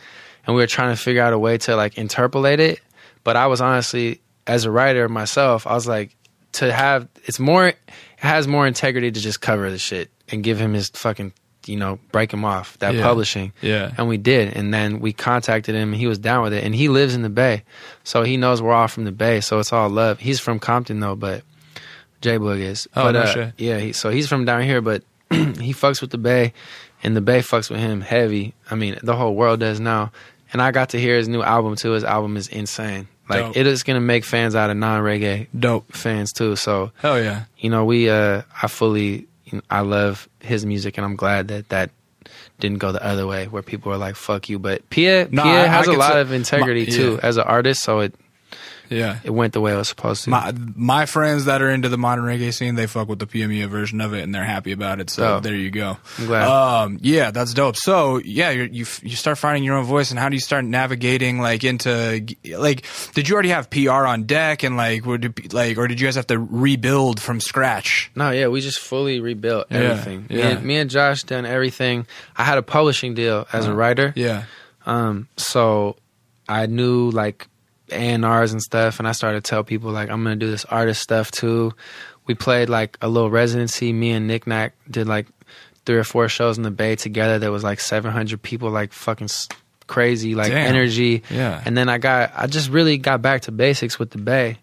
and we were trying to figure out a way to like interpolate it. But I was honestly, as a writer myself, I was like, to have it's more, it has more integrity to just cover the shit and give him his fucking, you know, break him off that Yeah. publishing. Yeah. And we did. And then we contacted him and he was down with it. And he lives in the Bay. So he knows we're all from the Bay. So it's all love. He's from Compton though, but J Boog is. Oh, but, no uh, shit. Yeah, he, so he's from down here, but [CLEARS THROAT] he fucks with the Bay and the Bay fucks with him heavy. I mean, the whole world does now. And I got to hear his new album too. His album is insane. Like Dope. it is gonna make fans out of non reggae Dope. fans too. So Hell yeah. you know, we uh I fully you know, I love his music and I'm glad that that didn't go the other way where people are like fuck you but Pia No, Pia I- I has a lot of integrity my- too yeah. as an artist so it Yeah. it went the way it was supposed to. My my friends that are into the modern reggae scene, they fuck with the Pia Mia version of it, and they're happy about it. So Dope. there you go. I'm glad. Um, yeah, that's dope. So yeah, you're, you you start finding your own voice, and how do you start navigating like into like? Did you already have PR on deck, and like would it be, like, or did you guys have to rebuild from scratch? No, yeah, we just fully rebuilt Yeah, everything. Me, yeah. and, me and Josh done everything. I had a publishing deal as a writer, Uh-huh. Yeah, um, so I knew like A and R's and stuff, and I started to tell people like I'm gonna do this artist stuff too. We played like a little residency. Me and Nic Nac did like three or four shows in the Bay together. There was like 700 people, like fucking crazy, like Damn. energy. Yeah. And then I got, I just really got back to basics with the Bay,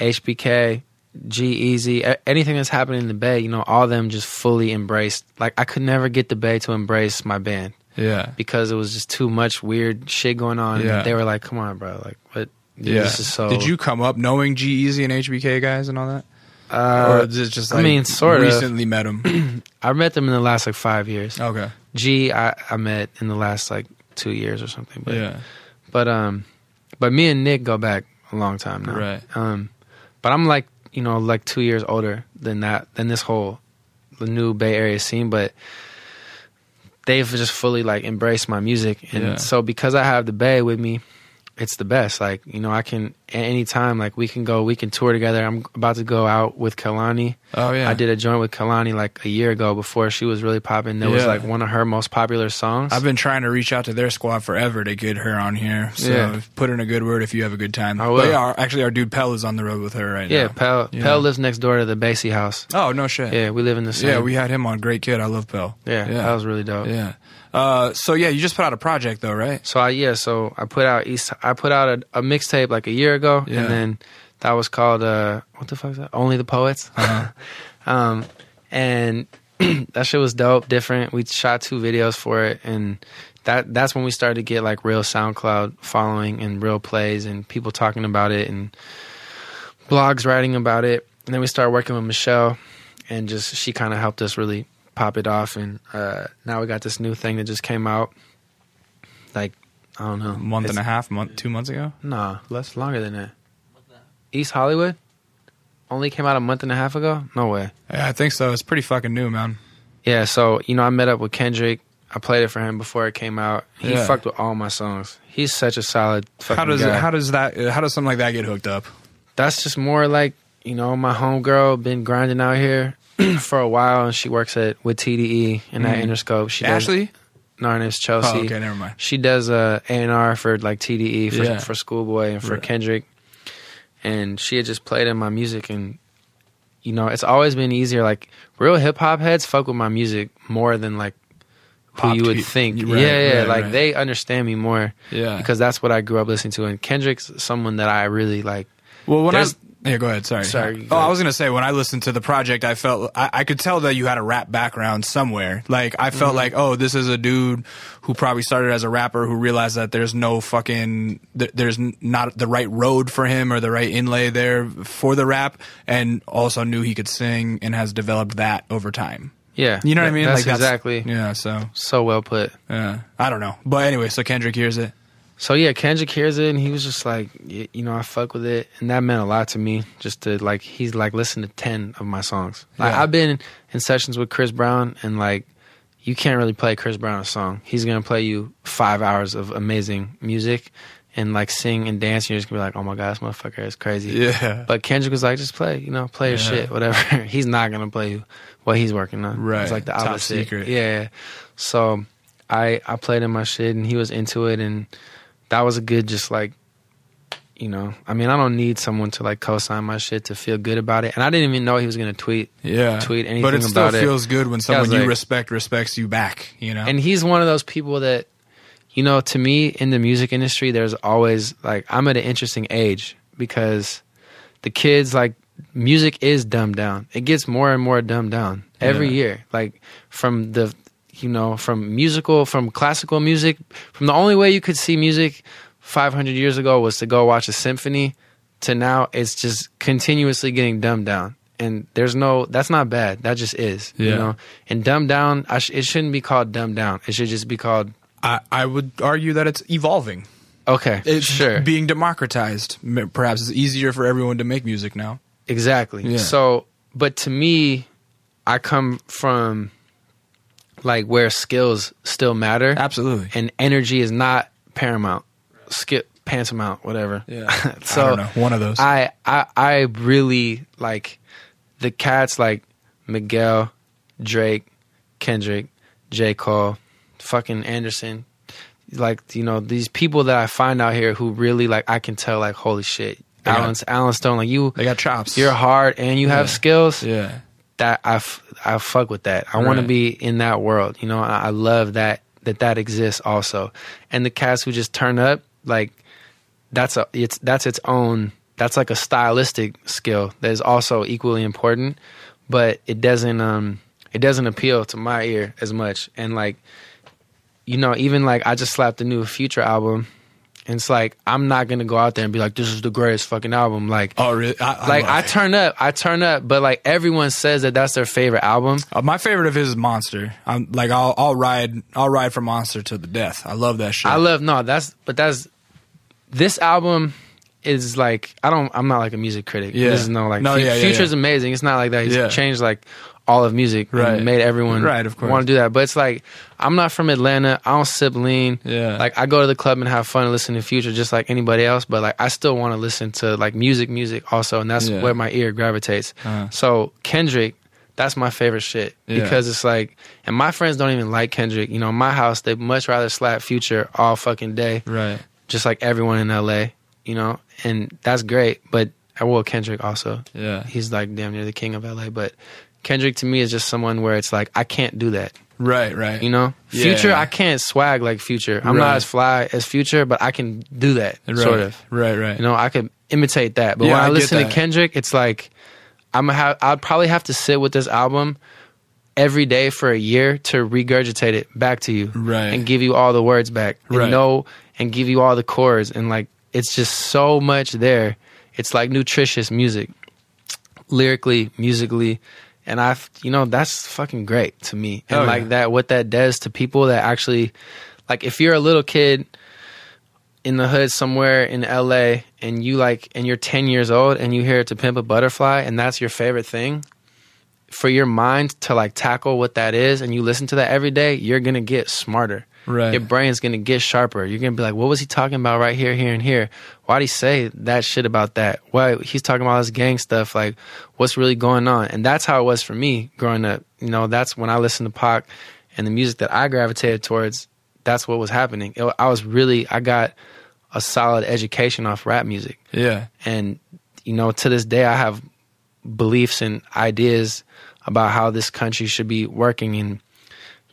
HBK, G-Eazy, anything that's happening in the Bay. You know, all of them just fully embraced. Like I could never get the Bay to embrace my band yeah, because it was just too much weird shit going on. Yeah. They were like, "Come on, bro! Like, what? Yeah. So." Did you come up knowing G Easy and HBK guys and all that, Uh, or is it just I mean, sort of. recently met them? [CLEARS THROAT] I met them in the last like five years. okay, G, I, I met in the last like two years or something. But yeah, but um, but me and Nick go back a long time now. Right. Um, but I'm like you know like two years older than that than this whole the new Bay Area scene, but. They've just fully like embraced my music, and Yeah. so because I have the Bay with me, it's the best. Like you know, I can at any time like we can go, we can tour together. I'm about to go out with Kehlani. oh yeah. I did a joint with Kehlani like a year ago before she was really popping. That was like one of her most popular songs. I've been trying to reach out to their squad forever to get her on here. So Yeah. put in a good word if you have a good time. I But yeah, our, actually, our dude Pell is on the road with her right yeah, now. Pell Yeah. Pell lives next door to the Basie house. Oh no shit. Yeah, we live in the same. Yeah, we had him on. Great kid. I love Pell. yeah, yeah, that was really dope. yeah. Uh, so yeah, you just put out a project though, right? So I yeah, so I put out East. I put out a, a mixtape like a year ago, Yeah. and then that was called uh, what the fuck is that? Only the Poets. Uh-huh. [LAUGHS] um, and [CLEARS THROAT] that shit was dope, different. We shot two videos for it, and that that's when we started to get like real SoundCloud following and real plays and people talking about it and blogs writing about it. And then we started working with Michelle, and just she kind of helped us really pop it off. And uh, now we got this new thing that just came out, like I don't know, A month It's- and a half, month, two months ago. Nah, less longer than that. East Hollywood only came out a month and a half ago. No way. Yeah, I think so. It's pretty fucking new, man. Yeah, so you know, I met up with Kendrick. I played it for him before it came out. He Yeah. fucked with all my songs. He's such a solid fucking How does guy. it, how does that how does something like that get hooked up? That's just more like you know, my homegirl been grinding out here [CLEARS THROAT] for a while, and she works at with TDE and that Mhm. Interscope. She does, Ashley. no, her name's Chelsea. Oh, okay, never mind. She does uh, A and R for like TDE for Yeah. for Schoolboy and for Right. Kendrick, and she had just played in my music, and you know it's always been easier. Like real hip hop heads fuck with my music more than like who Pop you would pe- think. Right, yeah, yeah, right, like right. they understand me more Yeah. because that's what I grew up listening to. And Kendrick's someone that I really like. Well, when I yeah, go ahead. Sorry. Sorry, Oh, I was gonna say when I listened to the project, I felt I, I could tell that you had a rap background somewhere. Like I Mm-hmm. felt like, oh, this is a dude who probably started as a rapper who realized that there's no fucking th- there's not the right road for him or the right inlay there for the rap, and also knew he could sing and has developed that over time. Yeah, You know what I mean? That's like exactly Yeah. So so well put. yeah, I don't know, but anyway, so Kendrick hears it. So yeah, Kendrick hears it and he was just like, you know, I fuck with it, and that meant a lot to me. Just to like, he's like, listen to ten of my songs. Like, Yeah. I've been in sessions with Chris Brown, and like, you can't really play Chris Brown a song. He's gonna play you five hours of amazing music, and like sing and dance. And you're just gonna be like, oh my god, this motherfucker is crazy. Yeah. But Kendrick was like, just play, you know, play your Yeah. shit, whatever. [LAUGHS] he's not gonna play you what he's working on. Right. It's like the Top opposite. secret. Yeah. So I I played in my shit and he was into it and that was a good just like you know, I mean, I don't need someone to like co-sign my shit to feel good about it, and I didn't even know he was gonna tweet. Yeah. Tweet but anything it still it. feels good when someone you like- respect respects you back. You know. And he's one of those people that, you know, to me in the music industry, there's always like I'm at an interesting age because the kids like music is dumbed down. It gets more and more dumbed down every Yeah. year. Like from the you know, from musical, from classical music, from the only way you could see music 500 years ago was to go watch a symphony to now it's just continuously getting dumbed down. And there's no, that's not bad. That just is, you Yeah. know. And dumbed down, I sh- it shouldn't be called dumbed down. It should just be called I, I would argue that it's evolving. Okay, it's [LAUGHS] sure. being democratized. Perhaps it's easier for everyone to make music now. Exactly. Yeah. So, but to me, I come from like where skills still matter Absolutely. and energy is not paramount. Skip tantamount, whatever. Yeah. [LAUGHS] so I don't know. One of those. I, I I really like the cats like Miguel, Drake, Kendrick, J. Cole, fucking Anderson. Like, you know, these people that I find out here who really like I can tell like holy shit. They got- Allen Allen Stone, like you they got chops. you're hard and you have skills yeah. That I, f- I fuck with that. I want to be in that world. You know, I, I love that that that exists also. And the cats who just turn up, like that's a it's that's its own. That's like a stylistic skill that is also equally important, but it doesn't um it doesn't appeal to my ear as much. And like, you know, even like I just slapped a new Future album. And it's like I'm not gonna go out there and be like, "This is the greatest fucking album." Like, Oh, really? I, like I turn up, I turn up, but like everyone says that that's their favorite album. Uh, my favorite of his is Monster. I'm like I'll I'll ride I'll ride for Monster to the death. I love that shit. I love no, that's but that's this album is like I don't I'm not like a music critic. Yeah. This is no like No, Fu- yeah, yeah, Future's yeah. amazing. It's not like that. He's changed like all of music Right. made everyone Right, of course. want to do that. But it's like I'm not from Atlanta. I don't sip lean. Yeah. Like I go to the club and have fun and listen to Future just like anybody else. But like I still want to listen to like music, music also, and that's Yeah. where my ear gravitates. Uh-huh. So Kendrick, that's my favorite shit Yeah. because it's like, and my friends don't even like Kendrick. You know, in my house they much rather slap Future all fucking day, right. just like everyone in LA. You know, and that's great. But I will Kendrick also. Yeah. He's like damn near the king of LA. But Kendrick to me is just someone where it's like I can't do that. Right. Right. You know, Yeah. Future I can't swag like Future. I'm Right. not as fly as Future, but I can do that Right. sort of. Right. Right. You know, I could imitate that. But Yeah, when I, I listen to. Kendrick, it's like I'm have. I'd probably have to sit with this album every day for a year to regurgitate it back to you, Right. And give you all the words back, and Right. know and give you all the chords, and like it's just so much there. It's like nutritious music, lyrically, musically. And I've, you know, that's fucking great to me. And Oh, like yeah. that, what that does to people that actually, like, if you're a little kid in the hood somewhere in LA and you like and you're 10 years old and you hear to pimp a butterfly and that's your favorite thing for your mind to like tackle what that is and you listen to that every day you're going to get smarter Right. your brain's going to get sharper. You're going to be like what was he talking about right here here and here? Why'd he say that shit about that? Why he's talking about this gang stuff like what's really going on? And that's how it was for me growing up. You know that's when i listened to Pac and the music that i gravitated towards that's what was happening. It- i was really i got a solid education off rap music. Yeah. and you know to this day i have beliefs and ideas about how this country should be working and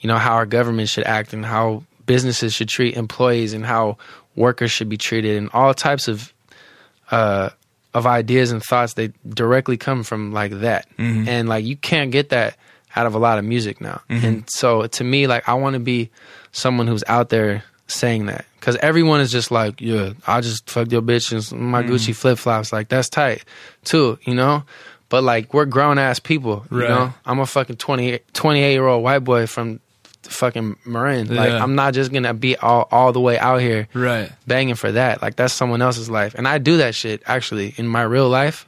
you know how our government should act and how businesses should treat employees and how workers should be treated and all types of uh of ideas and thoughts they directly come from like that. Mm-hmm. And like you can't get that out of a lot of music now. Mm-hmm. And so to me like i want to be someone who's out there saying that. Because everyone is just like yeah i just fucked your bitch and my mm-hmm. gucci flip-flops. Like that's tight too you know? But like we're grown-ass people you know? I'm a fucking 20 28 year old white boy from fucking marin like Yeah. i'm not just gonna be all, all the way out here Right. banging for that. Like that's someone else's life, and I do that shit actually in my real life.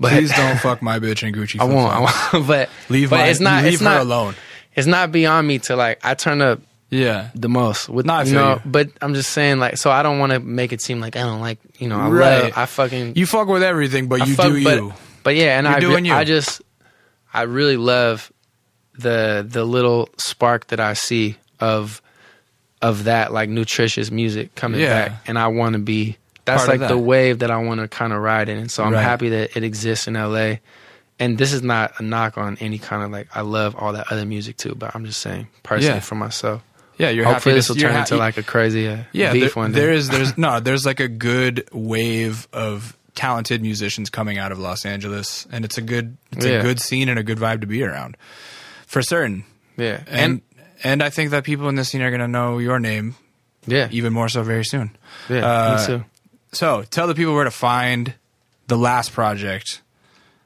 But Please don't fuck my bitch and Gucci. [LAUGHS] I won't. I won't. [LAUGHS] But Leave but my, it's not. leave it's her not alone. It's not beyond me to like. I turn up Yeah. the most with No, I you know. you. But I'm just saying like. So I don't want to make it seem like I don't like you know. I Right. love. I fucking. You fuck with everything, but I you fuck- do but, you. But yeah, and You're I doing you. I just I really love the the little spark that I see of of that like nutritious music coming Yeah. back, and I want to be. That's Part like the wave that I want to kind of ride in, and so I'm Right. happy that it exists in LA. And this is not a knock on any kind of like I love all that other music too, but I'm just saying personally Yeah. for myself. Yeah, you're Hopefully this will turn ha- into like a crazy uh, yeah, beef there, one day. there is there's [LAUGHS] no there's like a good wave of talented musicians coming out of Los Angeles, and it's a good it's Yeah. a good scene and a good vibe to be around, for certain. yeah, And and I think that people in this scene are gonna know your name yeah, even more so very soon. yeah, uh, too. So tell the people where to find the last project.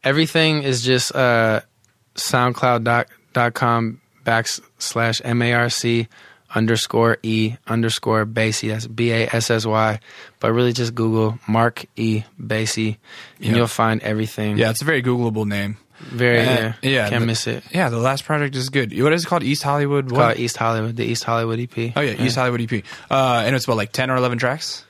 everything is just uh, SoundCloud.com backslash M A R C underscore E underscore Bassy. That's B A S S Y. But really just Google Mark E Bassy and Yeah. you'll find everything. Yeah, it's a very Googleable name. Very, Uh, yeah. yeah, Can't the- miss it. Yeah, the last project is good. What is it called? East Hollywood. What? East Hollywood, the East Hollywood EP. oh yeah, East Hollywood EP. Uh, and it's about like ten or eleven tracks.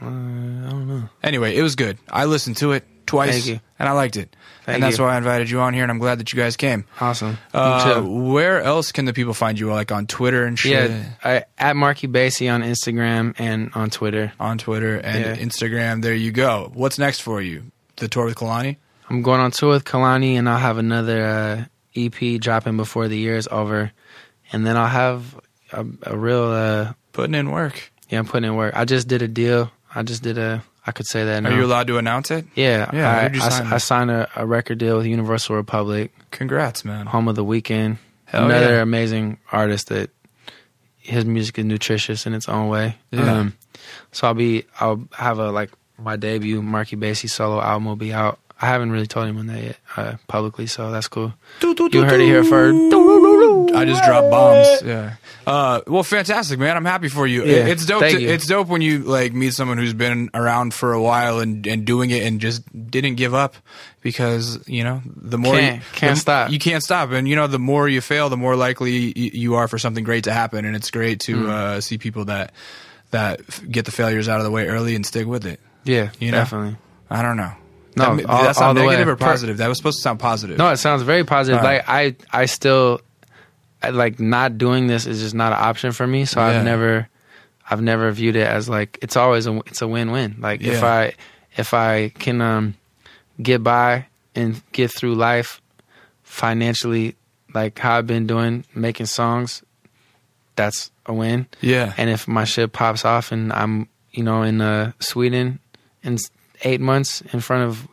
Uh, I don't know. Anyway, it was good. I listened to it twice, Thank you. and I liked it. Thank and that's you. why I invited you on here, and I'm glad that you guys came. Awesome. Uh, where else can the people find you? Like on Twitter and shit. Yeah, I, at Marky Bassy on Instagram and on Twitter. On Twitter and Yeah. Instagram. There you go. What's next for you? The tour with Kehlani? I'm going on tour with Kehlani, and I'll have another uh, EP dropping before the year is over, and then I'll have a, a real uh, Putting in work. yeah. I'm putting in work. I just did a deal. I just did a. I could say that. Now. Are you allowed to announce it? Yeah, Yeah, I I, I, signed a, a record deal with Universal Republic, Congrats, man. home of the Weeknd. Hell Another yeah. amazing artist that his music is nutritious in its own way. Yeah. Um, so I'll be I'll have a like my debut Marky Bassy solo album will be out. I haven't really told anyone that yet uh, publicly, so that's cool. You heard it here first. I just dropped bombs. Yeah. Uh, well, fantastic, man. I'm happy for you. Yeah, it's dope. thank To, you. it's dope when you like meet someone who's been around for a while and, and doing it and just didn't give up because you know the more Can't- you, can't the- stop. You can't stop, and you know the more you fail, the more likely y- you are for something great to happen. And it's great to Hmm. uh, see people that that f- get the failures out of the way early and stick with it. Yeah, You know? definitely. I don't know. No, that, all- that's all not the way. negative or Per- positive. That was supposed to sound positive. No, it sounds very positive. All right. Like I, I still, I, like not doing this is just not an option for me. So Yeah. I've never, I've never viewed it as like it's always a it's a win win. Like if I if I can um get by and get through life financially, like how I've been doing, making songs, that's a win. Yeah. And if my shit pops off and I'm, you know, in uh, Sweden s- eight months in front of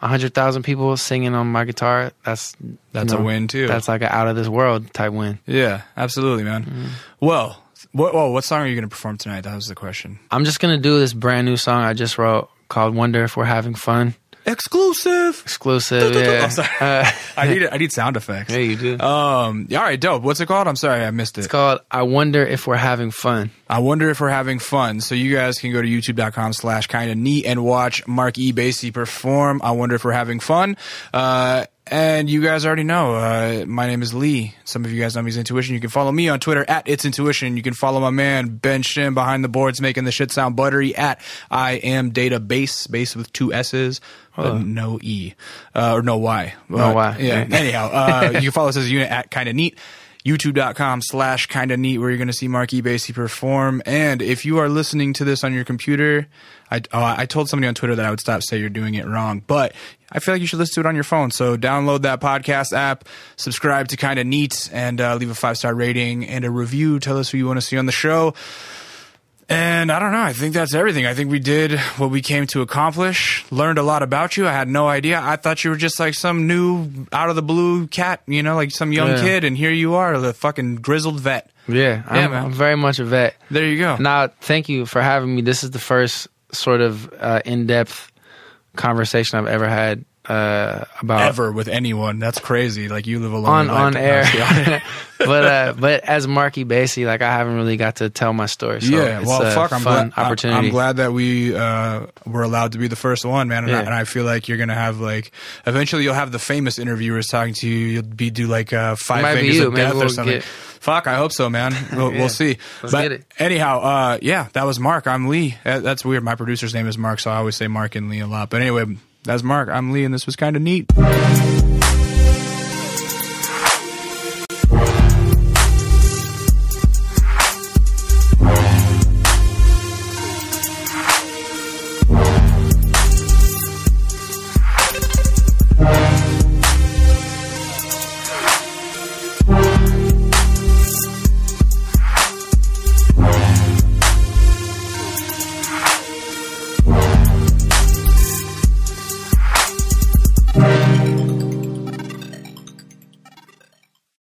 a hundred thousand people singing on my guitar, that's you That's a win, too. That's like an out of this world type win. Yeah, absolutely, man. Mm-hmm. Well, what, well, what song are you going to perform tonight? That was the question. I'm just gonna do this brand new song I just wrote called "Wonder If We're Having Fun." Exclusive. Exclusive, Oh, yeah. sorry. Uh, [LAUGHS] I need I need sound effects. yeah, you do. Um. All right, dope. What's it called? I'm sorry, I missed it. It's called "I Wonder If We're Having Fun." I wonder if we're having fun. So you guys can go to youtube.com slash kind of neat and watch Mark E. Basie perform. I wonder if we're having fun. Uh, and you guys already know, uh, my name is Lee. Some of you guys know me as Intuition. You can follow me on Twitter at It's Intuition. You can follow my man Ben Shim behind the boards making the shit sound buttery at I am Data Base, with two S's, but no E, uh, or no Y. No Uh, Y. Yeah. Anyhow, uh, [LAUGHS] you can follow us as a unit at kind of neat youtube.com slash kind of neat where you're going to see mark ebassy perform and if you are listening to this on your computer I, oh, I told somebody on twitter that i would stop say you're doing it wrong but i feel like you should listen to it on your phone so download that podcast app subscribe to kind of neat and uh, leave a five star rating and a review tell us who you want to see on the show and I don't know. I think that's everything. I think we did what we came to accomplish. Learned a lot about you. I had no idea. I thought you were just like some new, out of the blue cat, you know, like some young Yeah. kid. And here you are, the fucking grizzled vet. Yeah, I'm, man. I'm very much a vet. There you go. Now, thank you for having me. This is the first sort of uh, in-depth conversation I've ever had uh, about Ever with anyone. That's crazy. Like you live alone on on air. [LAUGHS] [LAUGHS] But uh, but as Marky Bassy, like I haven't really got to tell my story. So yeah, well, fuck. I'm fun glad. Opportunity. I'm glad that we uh, were allowed to be the first one, man. And, I, and I feel like you're gonna have like eventually you'll have the famous interviewers talking to you. You'll be do like uh, five fingers of Maybe death or we'll something. get- Fuck, I hope so, man. We'll, [LAUGHS] Yeah. we'll see. Let's but get it. anyhow, uh, yeah, that was Mark. I'm Lee. That's weird. My producer's name is Mark, so I always say Mark and Lee a lot. But anyway, that's Mark. I'm Lee, and this was kind of neat.